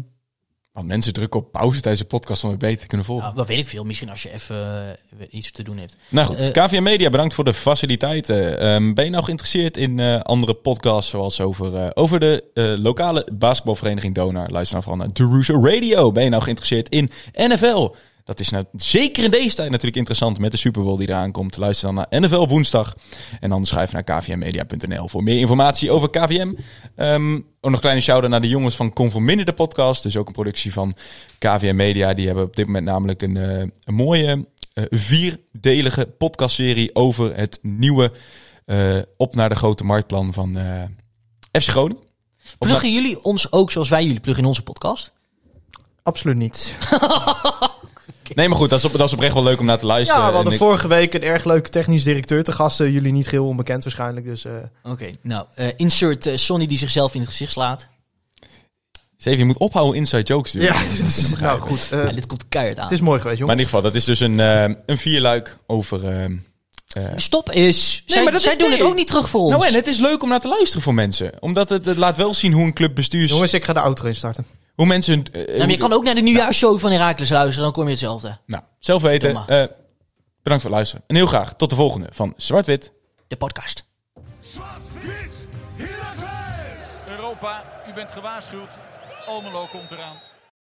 Want mensen drukken op pauze tijdens de podcast om het beter te kunnen volgen. nou, wat weet ik veel, misschien als je even eh, iets te doen hebt. Nou goed, Eh, KVM Media, bedankt voor de faciliteiten. Ehm, ben je nou geïnteresseerd in eh, andere podcasts, zoals over, over de lokale basketbalvereniging Donar? Luister dan vooral naar Deruso Radio. Ben je nou geïnteresseerd in NFL? Dat is nou zeker in deze tijd natuurlijk interessant met de Super Bowl die eraan komt. Luister dan naar NFL op woensdag. En dan schrijf naar kvmmedia.nl voor meer informatie over KVM. Ehm, ook nog een kleine shout-out naar de jongens van Conforminder, de podcast. Dus ook een productie van KVM Media. Die hebben op dit moment namelijk een, eh, een mooie eh, vierdelige podcastserie over het nieuwe eh, op naar de grote marktplan van eh FC Groningen. Pluggen jullie ons ook zoals wij jullie pluggen in onze podcast? Absoluut niet. Nee, maar goed, dat is, op, dat is oprecht wel leuk om naar te luisteren. Ja, we hadden ik- vorige week een erg leuke technisch directeur te gasten. Jullie niet geheel onbekend waarschijnlijk. Dus eh, Oké, nou, eh, insert eh, Sonny die zichzelf in het gezicht slaat. Steven, je moet ophouden inside jokes doen. Ja, dit is, nou goed. eh, Ja, dit komt keihard aan. het is mooi geweest, Maar in jongens. ieder geval, dat is dus een, eh, een vierluik over... eh, eh, Stop is. zij maar dat zij is- doen nee. het ook niet terug voor ons. nou en het is leuk om naar te luisteren voor mensen. Omdat het, het laat wel zien hoe een club bestuurs... Jongens, ik ga de outro instarten. Hoe mensen... hun, Ja, maar je hoe- kan ook naar de nieuwjaarsshow van Herakles luisteren, dan kom je hetzelfde. Nou, zelf weten. Eh, bedankt voor het luisteren. En heel graag tot de volgende van Zwart-Wit. De podcast. Zwart-wit, Heracles! Europa, u bent gewaarschuwd. Almelo komt eraan.